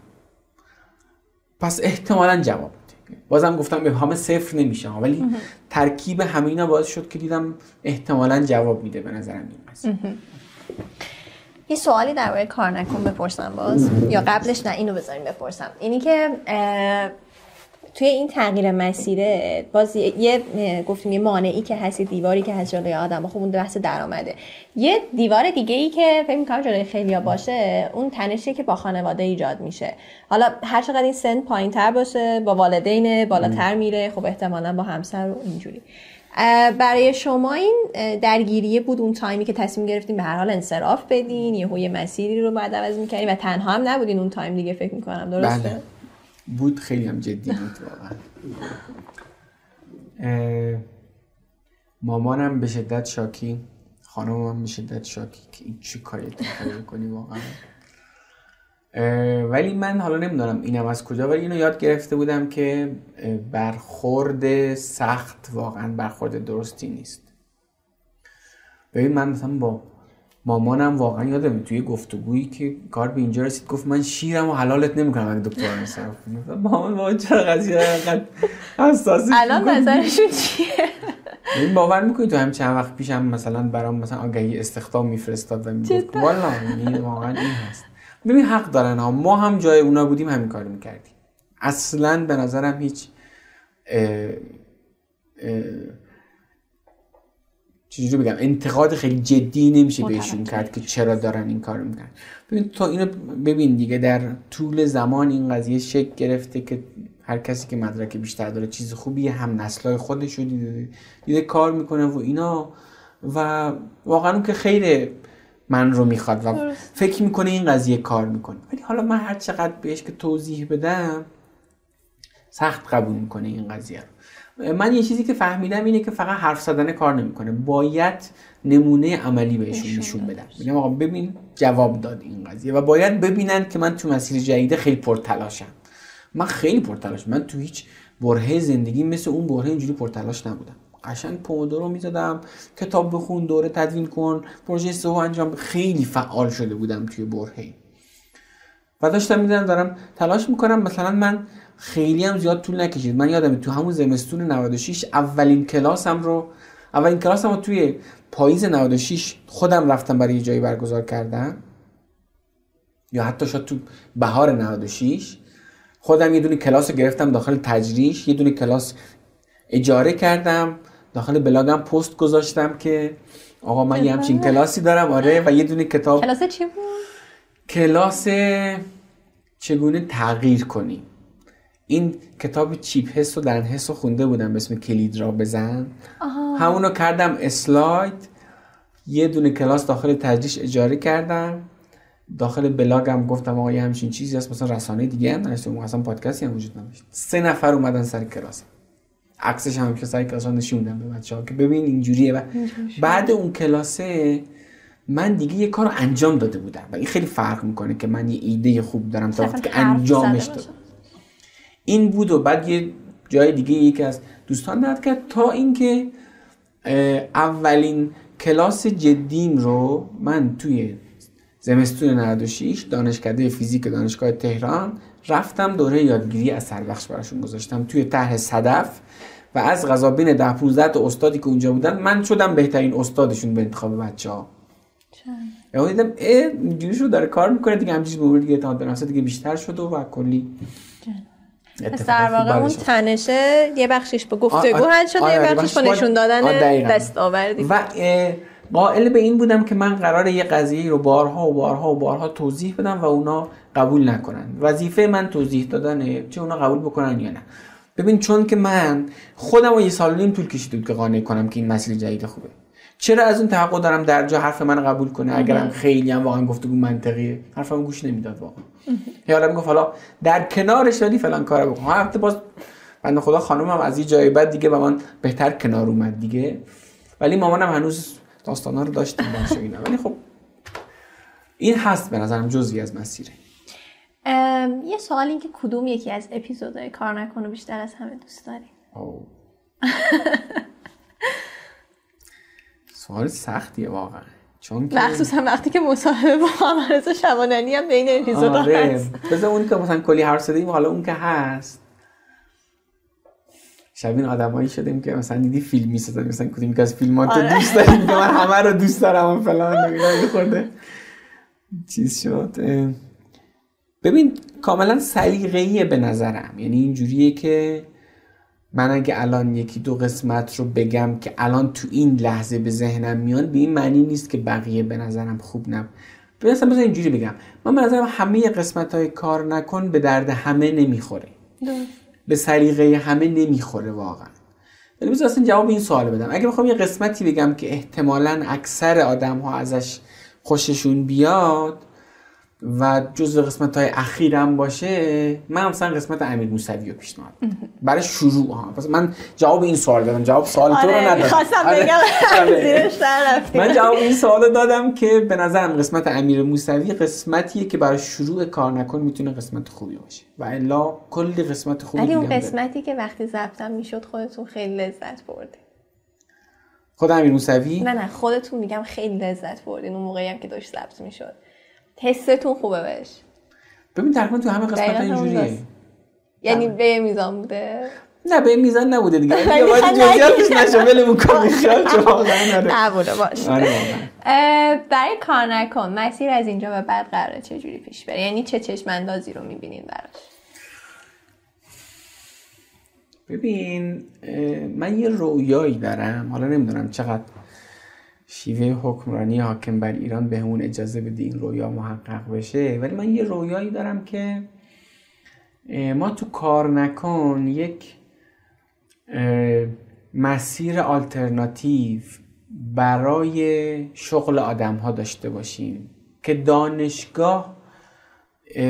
S1: پس احتمالا جواب بده بازم گفتم به همه صفر نمیشه ولی ترکیب همینا باعث شد که دیدم احتمالا جواب میده به نظرم این
S2: یه سوالی در کار نکن بپرسم باز. یا قبلش نه اینو بذاریم بپرسم. اینی که توی این تغییر مسیره باز یه گفتیم یه مانعی که هست دیواری که هست جلوی آدم خب اون بحث درآمده یه دیوار دیگه ای که فکر می‌کنم جلوی خیلیا باشه اون تنشی که با خانواده ایجاد میشه. حالا هر چقدر این سن پایینتر باشه با والدین بالاتر میره خب احتمالا با همسر و اینجوری. برای شما این درگیریه بود اون تایمی که تصمیم گرفتیم به هر حال انصراف بدین یه مسیری رو بعد عوض می‌کردین و تنها هم نبودین اون تایم دیگه فکر می‌کنم درسته؟ بله.
S1: بود خیلی هم جدی بود واقعا. مامانم به شدت شاکی. خانمم به شدت شاکی که این چی کاری کنی واقعا. ولی من حالا نمی‌دونم اینم از کجا ولی اینو یاد گرفته بودم که برخورد سخت واقعا برخورد درستی نیست. ببین من مثلا با مامانم واقعا یادم توی گفتگویی که کار به اینجا رسید گفت من شیرم و حلالت نمی‌کنم اگه دکتر نصرف مامان با چرا قضیه اینقدر حساسی؟
S2: الان نظرشون چیه؟
S1: این باور می‌کنی تو هم چند وقت پیشم مثلا برام مثلا آگهی استخدام میفرستاد و می‌گفت والا واقعا این هست. ببین حق دارن ها. ما هم جای اونا بودیم همین کار می‌کردیم. اصلا به نظرم هیچ چجوری بگم انتقاد خیلی جدی نمیشه بهشون کرد که چرا دارن این کار می‌کنن. ببین تو اینو ببین دیگه در طول زمان این قضیه شکل گرفته که هر کسی که مدرک بیشتر داره چیز خوبیه هم نسلای خودش رو دیده, دیده کار می‌کنه و اینا. و واقعا اون که خیلی من رو می‌خواد و فکر می‌کنه این قضیه کار می‌کنه. ولی حالا من هر چقدر بهش که توضیح بدم سخت قبول می‌کنه این قضیه رو. من یه چیزی که فهمیدم اینه که فقط حرف زدن کار نمی‌کنه. باید نمونه عملی بهشون نشون بدم میگم آقا ببین جواب داد این قضیه و باید ببینن که من تو مسیر جدید خیلی پرتلاشم. من خیلی پرتلاش من تو هیچ برهه زندگی مثل اون برهه اینجوری پرتلاش نبودم. قشنگ پومودورو می‌زدم. کتاب بخون دوره تدوین کن پروژه سو انجام. خیلی فعال شده بودم توی برهه. و داشتم می‌دونم دارم تلاش می‌کنم. مثلا من خیلی هم زیاد طول نکشید. من یادم تو همون زمستون 96 اولین کلاسم رو اولین کلاسم رو توی پاییز 96 خودم رفتم برای یه جایی برگزار کردم یا حتی شاید تو بهار 96 خودم یه دونه کلاس گرفتم داخل تجریش یه دونه کلاس اجاره کردم داخل بلاگم پست گذاشتم که آقا من یه همچین کلاسی دارم آره و یه دونه کتاب
S2: کلاس چی بود؟
S1: کلاس چگونه تغییر کنیم. این کتاب چیپ حس و در حس رو خونده بودم به اسم کلید را بزن. آها. همونو کردم اسلاید. یه دونه کلاس داخل تجریش اجاره کردم. داخل بلاگم گفتم آقا یه همچین چیزی هست مثلا رسانه دیگه هم نشته اون اصلا پادکستی هم وجود نداشت. سه نفر اومدن سر کلاس. عکسش هم که سر کلاس نشوندم به بچه‌ها که ببین اینجوریه. و بعد اون کلاسه من دیگه یه کار انجام داده بودم. و این خیلی فرق می‌کنه که من یه ایده خوب دارم تا وقتی که انجامش دادم. این بود و بعد یه جای دیگه یکی از دوستان داد کرد تا اینکه اولین کلاس جدیم رو من توی زمستون 96 دانشکده فیزیک دانشگاه تهران رفتم دوره یادگیری اثر بخش براشون گذاشتم توی طرح صدف و از غذا بین 10 15 تا استادی که اونجا بودن من شدم بهترین استادشون به انتخاب بچه ها و دیدم اه اینجوری داره کار می‌کنه دیگه همچیز به دیگه اعتماد به نفس دیگه بیشتر شد و, و کلی.
S2: پس در واقع اون. تنشه یه بخشش به گفتگو حل شده یه
S1: آره،
S2: بخشش با نشون دادن. دستاوردی
S1: و قائل به این بودم که من قرار یه قضیه رو بارها و بارها و بارها توضیح بدم و اونا قبول نکنن وظیفه من توضیح دادنه چه اونا قبول بکنن یا نه ببین چون که من خودم رو یه سال و نیم طول کشید بود که قانع کنم که این مسیر جدید خوبه چرا از اون توقع دارم در جا حرف من قبول کنه اگرم خیلی هم واقعا گفتگو منطقیه؟ حرفم گوش نمی‌داد واقعا. حالا می‌گفت حالا در کنارش ولی فلان کارو بکن. هفته باز بنده خدا خانومم از یه جای بعد دیگه با من بهتر کنار اومد دیگه. ولی مامانم هنوز داستانا رو داشتیم باش و اینا. ولی خب این هست به نظرم جزئی از مسیره.
S2: یه سوال این که کدوم یکی از اپیزودهای کار نکنه بیشتر از همه دوست داری. *laughs*
S1: سوال سختیه واقعا. چون که
S2: مخصوصا وقتی که مصاحبه با محمد شبانانی هم بین اپیزودها
S1: آره.
S2: هست.
S1: بذار اون که مثلا کلی حرف زدیم حالا اون که هست. شبیه آدمایی شدیم که مثلا دیدی فیلم می‌سازن مثلا کدوم که از فیلمات
S2: آره.
S1: دوست داریم که من همه رو دوست دارم و فلان خورده چیز شد. ببین کاملا سلیقه‌ایه به نظرم. یعنی اینجوریه که من اگه الان یکی دو قسمت رو بگم که الان تو این لحظه به ذهنم میان به این معنی نیست که بقیه به نظرم خوب نب به مثلا مثلا اینجوری بگم. من به نظرم همه قسمت های کار نکن به درد همه نمی‌خوره. به سلیقه همه نمی‌خوره واقعا. ولی بذار اصلا جواب این سوال بدم. اگه بخوام یه قسمتی بگم که احتمالا اکثر آدم ها ازش خوششون بیاد و جزو قسمت های اخیرم باشه من مثلا قسمت امیر موسوی رو پیشنهاد. برای شروع ها پس من جواب این سوال دادم جواب سوال تو رو
S2: آره
S1: ندادم
S2: می‌خواستم
S1: آره.
S2: بگم
S1: آره. من جواب این سوال دادم که به نظرم قسمت امیر موسوی قسمتیه که برای شروع کار نکن می‌تونه قسمت خوبی باشه و الا کلی قسمت خوبی
S2: ولی اون
S1: داره.
S2: قسمتی که وقتی ضبطم می‌شد خودتون خیلی لذت بردین
S1: خود امیر موسوی
S2: نه نه خودتون میگم خیلی لذت بردین اون موقعی هم که داشت ضبط می‌شد حستون خوبه بهش.
S1: ببین تقریبا تو همه قسمت اینجوریه.
S2: یعنی به یه میزان بوده.
S1: نه به میزان نبوده دیگه. باید
S2: خیلی
S1: جزئیاتش. نشه ولمون کن خیال چه واقعا.
S2: نبوده باش
S1: آره
S2: برای کار نکن. مسیر از اینجا به بعد قراره چه جوری پیش بره. یعنی چه چشم اندازی رو می‌بینین براش.
S1: ببین من یه رویایی دارم. حالا نمی‌دونم چقدر شیوه حکمرانی حاکم بر ایران به همون اجازه بده این رویا محقق بشه. ولی من یه رویایی دارم که ما تو کار نکن یک مسیر آلترناتیو برای شغل آدم ها داشته باشیم که دانشگاه اه،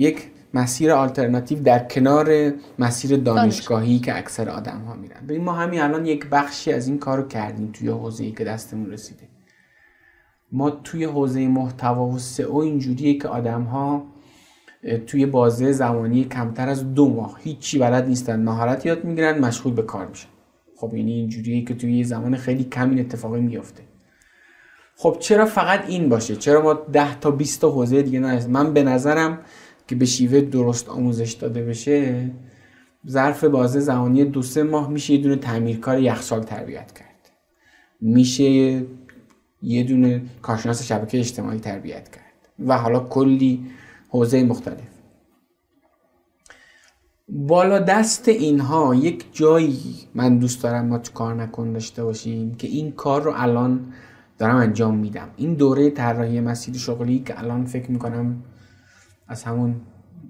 S1: یک مسیر آلترناتیو در کنار مسیر دانشگاهی که اکثر آدم ها میرن. ببین ما همین الان یک بخشی از این کارو کردیم توی حوزه ای که دستمون رسیده. ما توی حوزه محتوا و سئو اینجوریه که آدم ها توی بازه زمانی کمتر از دو ماه هیچی بلد نیستن مهارت یاد می‌گیرن مشغول به کار میشن. خب یعنی اینجوریه که توی زمان خیلی کم این اتفاقی میفته خب چرا فقط این باشه؟ چرا ما 10 تا 20 تا حوزه دیگه نه؟ من به نظرم که به شیوه درست آموزش داده بشه ظرف بازه زمانی دو سه ماه میشه یه دونه تعمیرکار یخچال تربیت کرد. میشه یه دونه کارشناس شبکه اجتماعی تربیت کرد و حالا کلی حوزه مختلف. بالا دست اینها یک جایی من دوست دارم ما تو کار نکن داشته باشیم که این کار رو الان دارم انجام میدم. این دوره طراحی مسیر شغلی که الان فکر می‌کنم از همون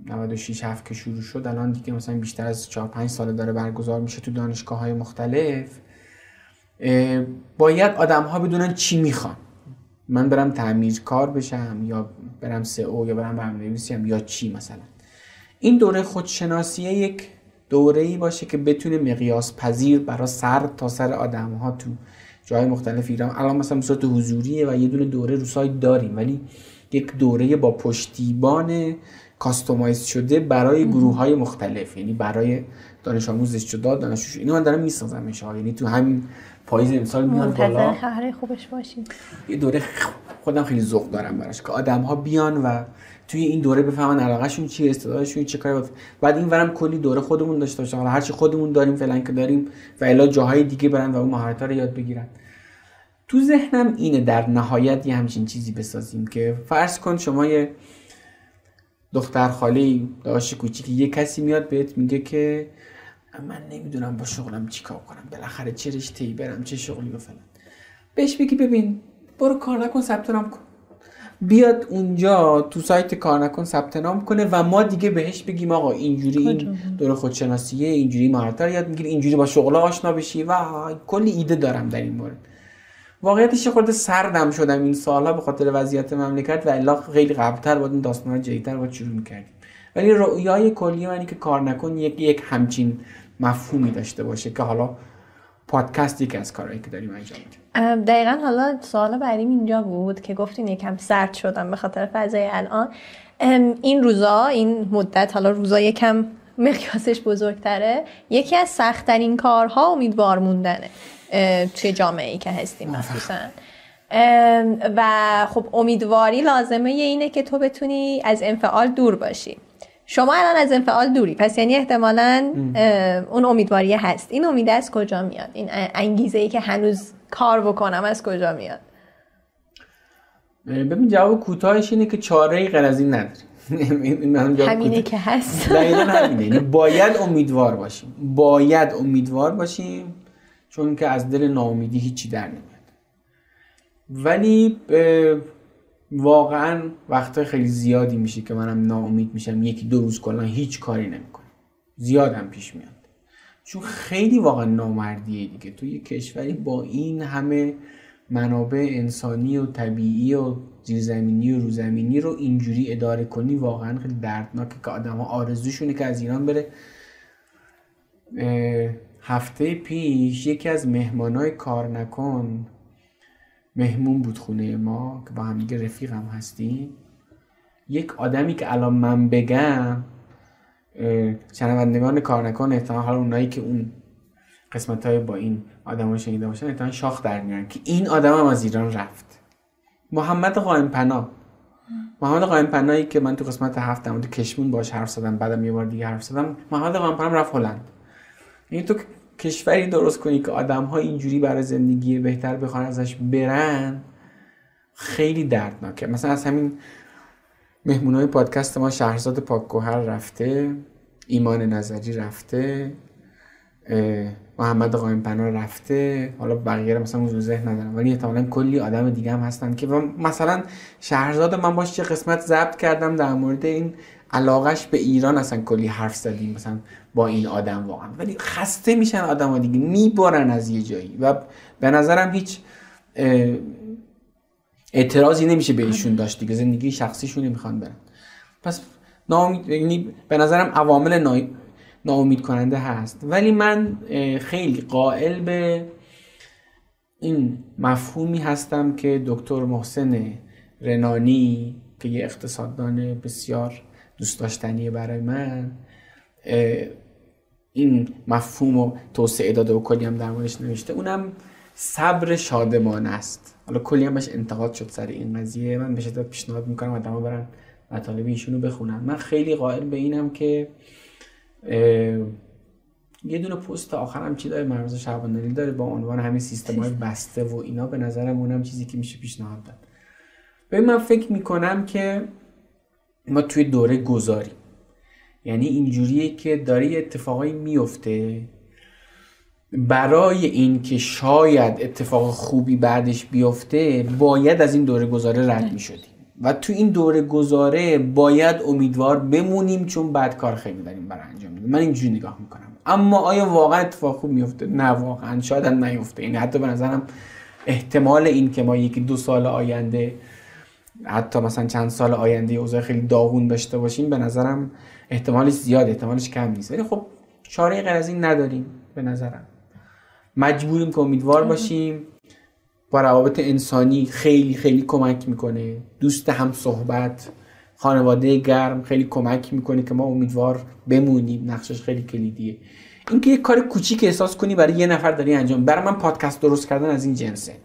S1: 96 هفت که شروع شد الان دیگه مثلا بیشتر از 4 5 ساله داره برگزار میشه تو دانشگاه های مختلف باید آدم ها بدونن چی می‌خوان. من برم تعمیرکار بشم یا برم سئو یا برم برنامه‌نویسیم یا چی مثلا. این دوره خودشناسیه یک دوره ای باشه که بتونه مقیاس پذیر برای سر تا سر آدم ها تو جای مختلف ایران. الان مثلا صورت حضوریه و یه دونه دوره رو سایت داریم ولی یک دوره با پشتیبان کاستومایز شده برای گروه های مختلف. یعنی برای دانش آموز شده دانشجوش اینو من دارم می‌سازم یعنی تو همین پاییز امسال میاد بالا.
S2: خبر خوبش باشیم
S1: یه دوره خودم خیلی ذوق دارم براش که آدم ها بیان و توی این دوره بفهمن علاقهشون چیه استعدادشون چه کاری بعد این ورم کلی دوره خودمون داشته باشیم. حالا هرچی خودمون داریم فعلا که داریم و الا جاهای دیگه برن و اون مهارت رو یاد بگیرن. تو ذهنم اینه در نهایت یه همچین چیزی بسازیم که فرض کن شما یه دختر خاله داشت کوچیکی یه کسی میاد بهت میگه که من نمی‌دونم با شغلم چیکار کنم بالاخره چه رشته برم چه شغلی و فلان. بهش بگی ببین برو کار نکن ثبت نام کن. بیاد اونجا تو سایت کار نکن ثبت نام کنه و ما دیگه بهش بگیم آقا اینجوری این دور خودشناسیه اینجوری مهارت یاد می‌گیری اینجوری با شغل آشنا بشی. و کلی ایده دارم در این مورد. واقعیتش خورده سردم شدم این سالها به خاطر وضعیت مملکت و الا خیلی قبلتر بود. این داستان جدیدتر بود شروع می‌کردیم. ولی رؤیای کلی منی که کار نکن یک یک همچین مفهومی داشته باشه که حالا پادکست یکی از کارهایی که داریم انجام میدیم.
S2: دقیقا حالا سوال بعدیم اینجا بود که گفتین یکم سرد شدم به خاطر فضای الان. این روزا این مدت حالا روزا یکم مقیاسش بزرگتره یکی از سختترین کارها امیدوار موندنه. توی جامعه ای که هستیم مخصوصا. و خب امیدواری لازمه اینه که تو بتونی از انفعال دور باشی. شما الان از انفعال دوری. پس یعنی احتمالا اون امیدواری هست. این امید از کجا میاد؟ این انگیزه ای که هنوز کار بکنم از کجا میاد؟
S1: ببین جواب کوتاهش اینه که چاره ای غیر از این
S2: نداری *laughs* همینه که هست.
S1: همینه. یعنی باید امیدوار باشیم. باید امیدوار باشیم. چون که از دل ناامیدی هیچی در نمیاد. ولی واقعا وقتا خیلی زیادی میشه که منم ناامید میشم. یکی دو روز کلا هیچ کاری نمی‌کنم. زیادم پیش میاد. چون خیلی واقعا نامردیه دیگه. تو یه کشوری با این همه منابع انسانی و طبیعی و زیرزمینی و روزمینی رو اینجوری اداره کنی واقعا خیلی دردناکه که آدم ها آرزوشونه که از ایران بره. هفته پیش یکی از مهمانای کار نکن مهمون بود خونه ما که با هم دیگه رفیق هم هستیم. یک آدمی که الان من بگم شنوندگان کار نکن احتمال حالا اونایی که اون قسمت های با این آدم ها شنیده باشن احتمال شاخ در میارن که این آدم هم از ایران رفت. محمد قائم پناه محمد قائم پناهی که من تو قسمت هفت در کشمون باش حرف زدم بعدم یه بار دیگه حرف زدم محمد قائم پناه رفت هلند. این تو کشوری درست کنی که آدم ها اینجوری برای زندگی بهتر بخوان ازش برن خیلی دردناکه. مثلا از همین های پادکست ما شهرزاد پاکگوهر رفته ایمان نظری رفته محمد قایم پناه رفته. حالا بقیه مثلا اون ذهن ندارم ولی احتمالا کلی آدم دیگه هم هستن که مثلا شهرزاد من باش چه قسمت ضبط کردم در مورد این علاقش به ایران اصلا کلی حرف زدیم مثلا با این آدم واقعا. ولی خسته میشن آدم ها دیگه میبارن از یه جایی. و به نظرم هیچ اعتراضی نمیشه به ایشون داشت دیگه زندگی شخصیشون می‌خوان برن. پس ناامید یعنی به نظرم عوامل ناامید کننده هست. ولی من خیلی قائل به این مفهومی هستم که دکتر محسن رنانی که یه اقتصاددان بسیار دوست داشتنیه برای من. این مفهوم و توسعه داده و کلی هم در موردش نوشته. اونم صبر شادمان است. حالا کلی هم بهش انتقاد شد سر این قضیه. من به شدت پیشنهاد می‌کنم آدما برن مطالب ایشونو بخونن. من خیلی قائل به اینم که یه دونه پست آخرم چی داره؟ مرز شعبان داره با عنوان همین سیستم های بسته و اینا. به نظرم اونم چیزی که میشه پیشنهاد داد. به من فکر می‌کنم که ما توی دوره گذاریم. یعنی اینجوریه که داره اتفاقایی میفته. برای اینکه شاید اتفاق خوبی بعدش بیفته باید از این دوره گذاره رد می شدیم و تو این دوره گذاره باید امیدوار بمونیم چون بعد کار خیلی داریم برای انجام میدیم. من اینجوری نگاه می‌کنم. اما آیا واقعا اتفاق خوب میفته نه واقعا. شاید نیفته. این حتی به نظرم احتمال این که ما یکی دو سال آینده حتی مثلا چند سال آینده اوضاع خیلی داغون داشته باشیم به نظرم احتمالش زیاد احتمالش کم نیست. ولی خب چاره غیر از این نداریم به نظرم. مجبوریم که امیدوار باشیم. با روابط انسانی خیلی خیلی کمک می‌کنه. دوست هم صحبت خانواده گرم خیلی کمک می‌کنه که ما امیدوار بمونیم. نقشش خیلی کلیدیه. اینکه یه کار کوچیک احساس کنی برای یه نفر داری انجام. برای من پادکست درست کردن از این جنسه.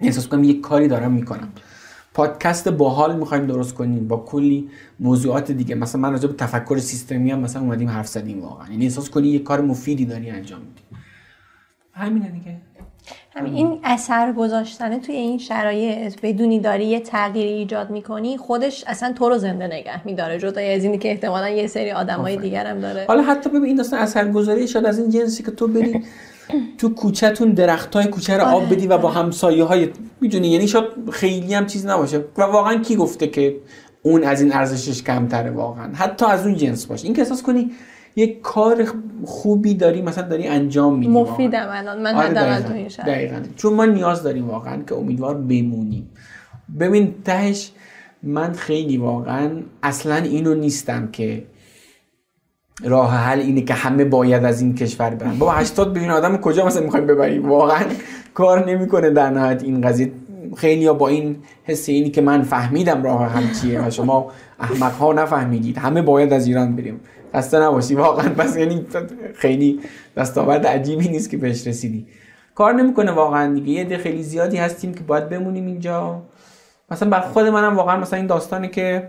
S1: احساس کنم یه کاری دارم می‌کنم. پادکست باحال می‌خوایم درست کنیم با کلی موضوعات دیگه. مثلا من راجع به تفکر سیستمی هم مثلا اومدیم حرف زدیم واقعا. یعنی احساس کنی یه کار مفیدی داری انجام میدی. همینه دیگه.
S2: همین این اثر گذاشتن توی این شرایط بدونی داری یه تغییری ایجاد می‌کنی خودش اصلا تو رو زنده نگه میداره جدای از اینی که احتمالا یه سری آدمای دیگر هم داره.
S1: حالا حتی ببین این داستان اثرگذاری شاید از این جنسی که تو بری *laughs* تو کوچهتون درخت های کوچه رو آب
S2: آره،
S1: بدی و با همسایه های می‌دونی یعنی شاید خیلی هم چیز نباشه و واقعا کی گفته که اون از این ارزشش کمتره واقعا حتی از اون جنس باشه این که احساس کنی یک کار خوبی داری مثلا داری انجام میدی.
S2: مفیدم الان من
S1: آره دقیقاً.
S2: شرایط
S1: دقیقاً. چون ما نیاز داریم واقعا که امیدوار بمونیم ببین تهش من خیلی واقعا اصلا اینو نیستم که راه حل اینه که همه باید از این کشور برن. بابا 80 میلیون آدم کجا مثلا می‌خوایم ببریم؟ واقعا کار نمی‌کنه در نهایت این قضیه. خیلی با این حس اینی که من فهمیدم راه حل چیه و شما احمق ها نفهمیدید. همه باید از ایران بریم. خسته نباشی. واقعا پس یعنی خیلی دستاورد عجیبی نیست که بهش رسیدی. کار نمی‌کنه واقعا دیگه. یه عده خیلی زیادی هستیم که باید بمونیم اینجا. مثلا بر خود منم واقعا مثلا این داستانی که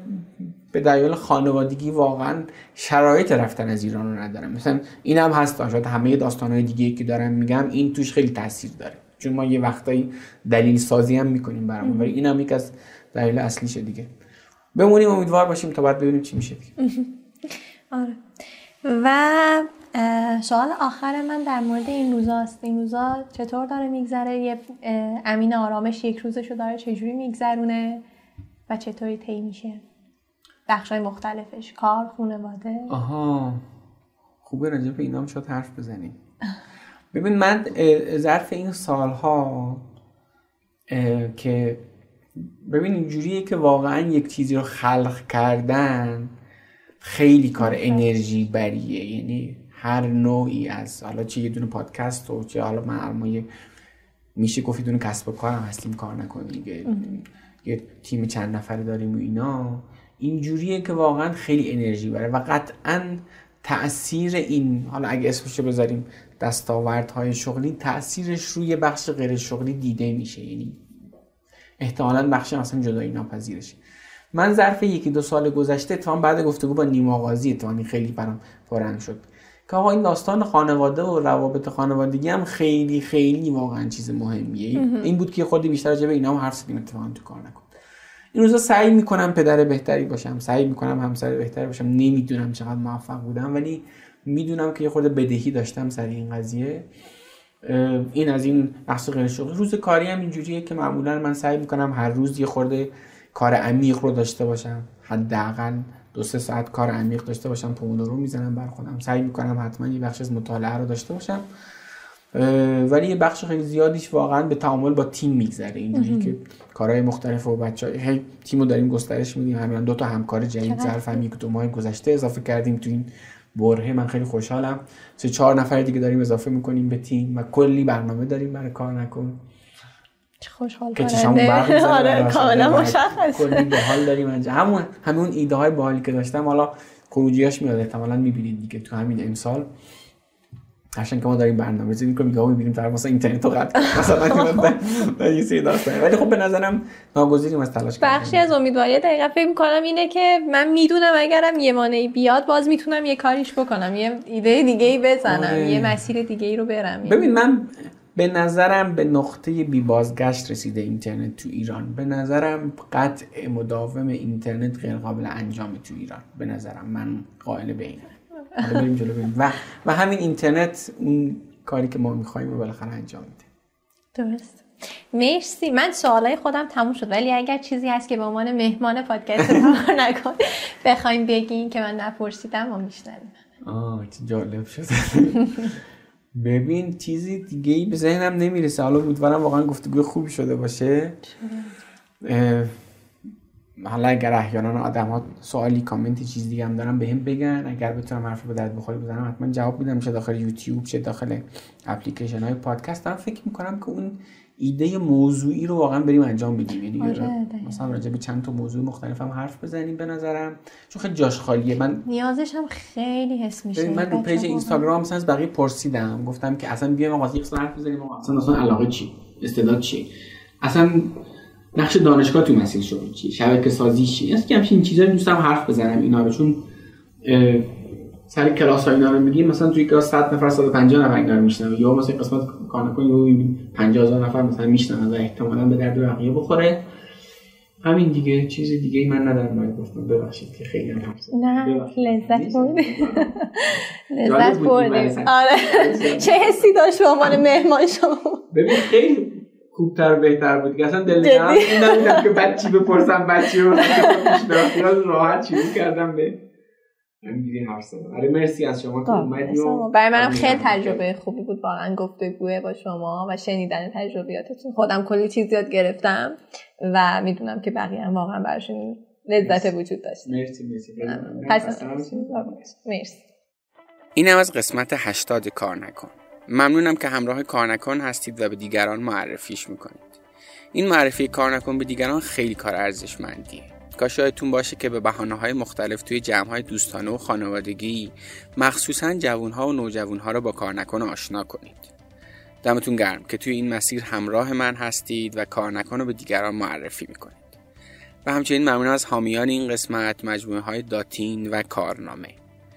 S1: به دلیل خانوادگی واقعا شرایط رفتن از ایران رو ندارم. مثلا این هم هست شاید همه داستانهای دیگه که دارم میگم این توش خیلی تاثیر داره. چون ما یه وقتایی دلیل سازی هم می‌کنیم برامون. ولی این هم یک از دلیل اصلیشه دیگه. بمونیم امیدوار باشیم تا بعد ببینیم چی میشه دیگه. *laughs*
S2: آره. و سوال آخر من در مورد این روزاست این روزا چطور داره میگذره؟ یه امین آرامش یک روزشو داره چجوری میگذرونه و چطوری طی میشه؟ بخشای مختلفش کار خانواده.
S1: آها. خوبه راجع به اینا هم شاید حرف بزنیم. ببین من ظرف این سالها که ببین اینجوریه که واقعا یک چیزی رو خلق کردن خیلی کار انرژی بریه. یعنی هر نوعی از حالا چه یه دونه پادکست و چه حالا من میشه گفت دونه کسب و کار هم هستیم کار نکنیم یه تیم چند نفره داریم و اینا. اینجوریه که واقعا خیلی انرژی بره و قطعا تاثیر این حالا اگه اسمشو بذاریم دستاوردهای شغلی تاثیرش روی بخش غیر شغلی دیده میشه. یعنی احتمالا بخش مثلا جدایی ناپذیرش من ظرف یکی دو سال گذشته اتفاقا بعد گفتگو با نیما قاضی اتفاقا خیلی برام پررنگ شد که آقا این داستان خانواده و روابط خانوادگی هم خیلی خیلی واقعا چیز مهمیه. این بود که خودی بیشتر راجع به اینا هم حرف زدیم اتفاقا تو کار نکن. این روزا سعی می‌کنم پدر بهتری باشم سعی می‌کنم همسر بهتری باشم. نمی‌دونم چقدر موفق بودم ولی می‌دونم که یه خورده بدهی داشتم سر این قضیه. این از این بحث غیر شغلی روز کاری هم اینجوریه که معمولا من سعی می‌کنم هر روز یه خورده کار عمیق رو داشته باشم. حداقل دو سه ساعت کار عمیق داشته باشم پومودورو می‌زنم بر خودم. سعی می‌کنم حتما یه بخش از مطالعه رو داشته باشم. ولی یه بخش خیلی زیادیش واقعا به تعامل با تیم میگذره. اینجوری که کارهای مختلف و بچه های تیم رو داریم گسترش میدیم. همین دو تا همکار جدید ظرف هم یک دو ماه گذشته اضافه کردیم تو این برهه. من خیلی خوشحالم. سه چهار نفر دیگه داریم اضافه می‌کنیم به تیم و کلی برنامه داریم برای کار نکن.
S2: چه خوشحال کننده. آره
S1: برای
S2: کاملا
S1: آینده.
S2: مشخصه
S1: کلی باحال داریم انجام همون همون ایده های باحالی که داشتم حالا خروجیاش میاد. احتمالاً می‌بینید دیگه تو همین امسال. قشنگ که ما داریم برنامه ریزی می‌کنیم میگم می‌بینیم طرف مثلا اینترنت رو قطع. مثلا من یه سری داستان ولی خب به نظرم ناگزیریم از تلاش کردن.
S2: بخشی از امیدواری دقیقا فکر می‌کنم اینه که من می‌دونم اگرم یه مانعی بیاد باز می‌تونم یه کاریش بکنم یه ایده دیگه ای بزنم
S1: آره.
S2: یه مسیر دیگه ای رو برم
S1: ببین من به نظرم به نقطه بی بازگشت رسیده اینترنت تو ایران به نظرم قطع مداوم اینترنت غیر قابل انجام تو ایران به نظرم من قائل به اینم بریم جلو بریم. و و همین اینترنت اون کاری که ما می‌خوایم رو بالاخره انجام میده.
S2: درست. مرسی. من سوالای خودم تموم شد. ولی اگر چیزی هست که به عنوان مهمان پادکست کار نکن بخوایم بگین که من نپرسیدم ما میشنویم.
S1: آه چه جالب شد. ببین چیزی دیگه ای به ذهنم نمی‌رسه. حالا امیدوارم واقعا گفتگوی خوبی شده باشه. حالا اگر احیانا آدم ها سوالی کامنتی چیز دیگه هم دارن به هم بگن. اگر بتونم حرف به درد بخوری بزنم حتما جواب میدم. چه داخل یوتیوب چه داخل اپلیکیشن های پادکست. دارم فکر می‌کنم که اون ایده موضوعی رو واقعا بریم انجام بدیم. یعنی
S2: آره،
S1: مثلا راجع به چند تا موضوع مختلف هم حرف بزنیم به نظرم. چون خیلی جاش خالیه. من
S2: نیازش هم خیلی حس میشه.
S1: من رو پیج اینستاگرام مثلا از بقیه پرسیدم. گفتم که اصلا بیایم آقا حرف بزنیم. اصلا اصلا علاقه چی؟ استعداد چی؟ اصلا نقش دانشگاه تو مسیر شما چی؟ شبکه سازی چی؟ است که همچین چیزایی دوستم حرف بزنم اینا رو چون سر کلاس ها اینا رو میگیم مثلا توی کلاس 100 نفر 150 نفر اینا رو میشنن یا مثلا قسمت کانکن یا 50000 نفر مثلا میشنن و احتمالاً به درد بقیه بخوره. همین دیگه چیز دیگه ای من ندارم. باید گفتم ببخشید که خیلی هم.
S2: نه. لذت بردی. لذت
S1: برای
S2: آره. *laughs* چه حسی داشت به عنوان مهمان شما؟
S1: ببین خیلی خوبتر و بهتر بود. دیگه اصلا دل؟ نمیدم که بعد چی بپرسم بعد چی بپرسم خیال راحت شروع کردم به همینجوری حرف زدم آره مرسی از شما که اومدی و
S2: برای منم خیلی تجربه خوبی بود واقعا گفتگوه با شما و شنیدن تجربیاتتون. خودم کلی چیز یاد گرفتم و می‌دونم که بقیه هم واقعا براشون لذت وجود داشت
S1: مرسی مرسی.
S2: پس. مرسی.
S3: اینم از قسمت 80 کار نکن. ممنونم که همراه کار نکن هستید و به دیگران معرفیش می‌کنید. این معرفی کار نکن به دیگران خیلی کار ارزشمندیه. کاش یادتون باشه که به بحانه های مختلف توی جمع های دوستانه و خانوادگی مخصوصا جوون ها و نوجوان ها رو با کار نکن آشنا کنید. دمتون گرم که توی این مسیر همراه من هستید و کار نکن رو به دیگران معرفی می‌کنید. و همچنین ممنون از حامیان این قسمت مجموعه های داتین و کارنامه.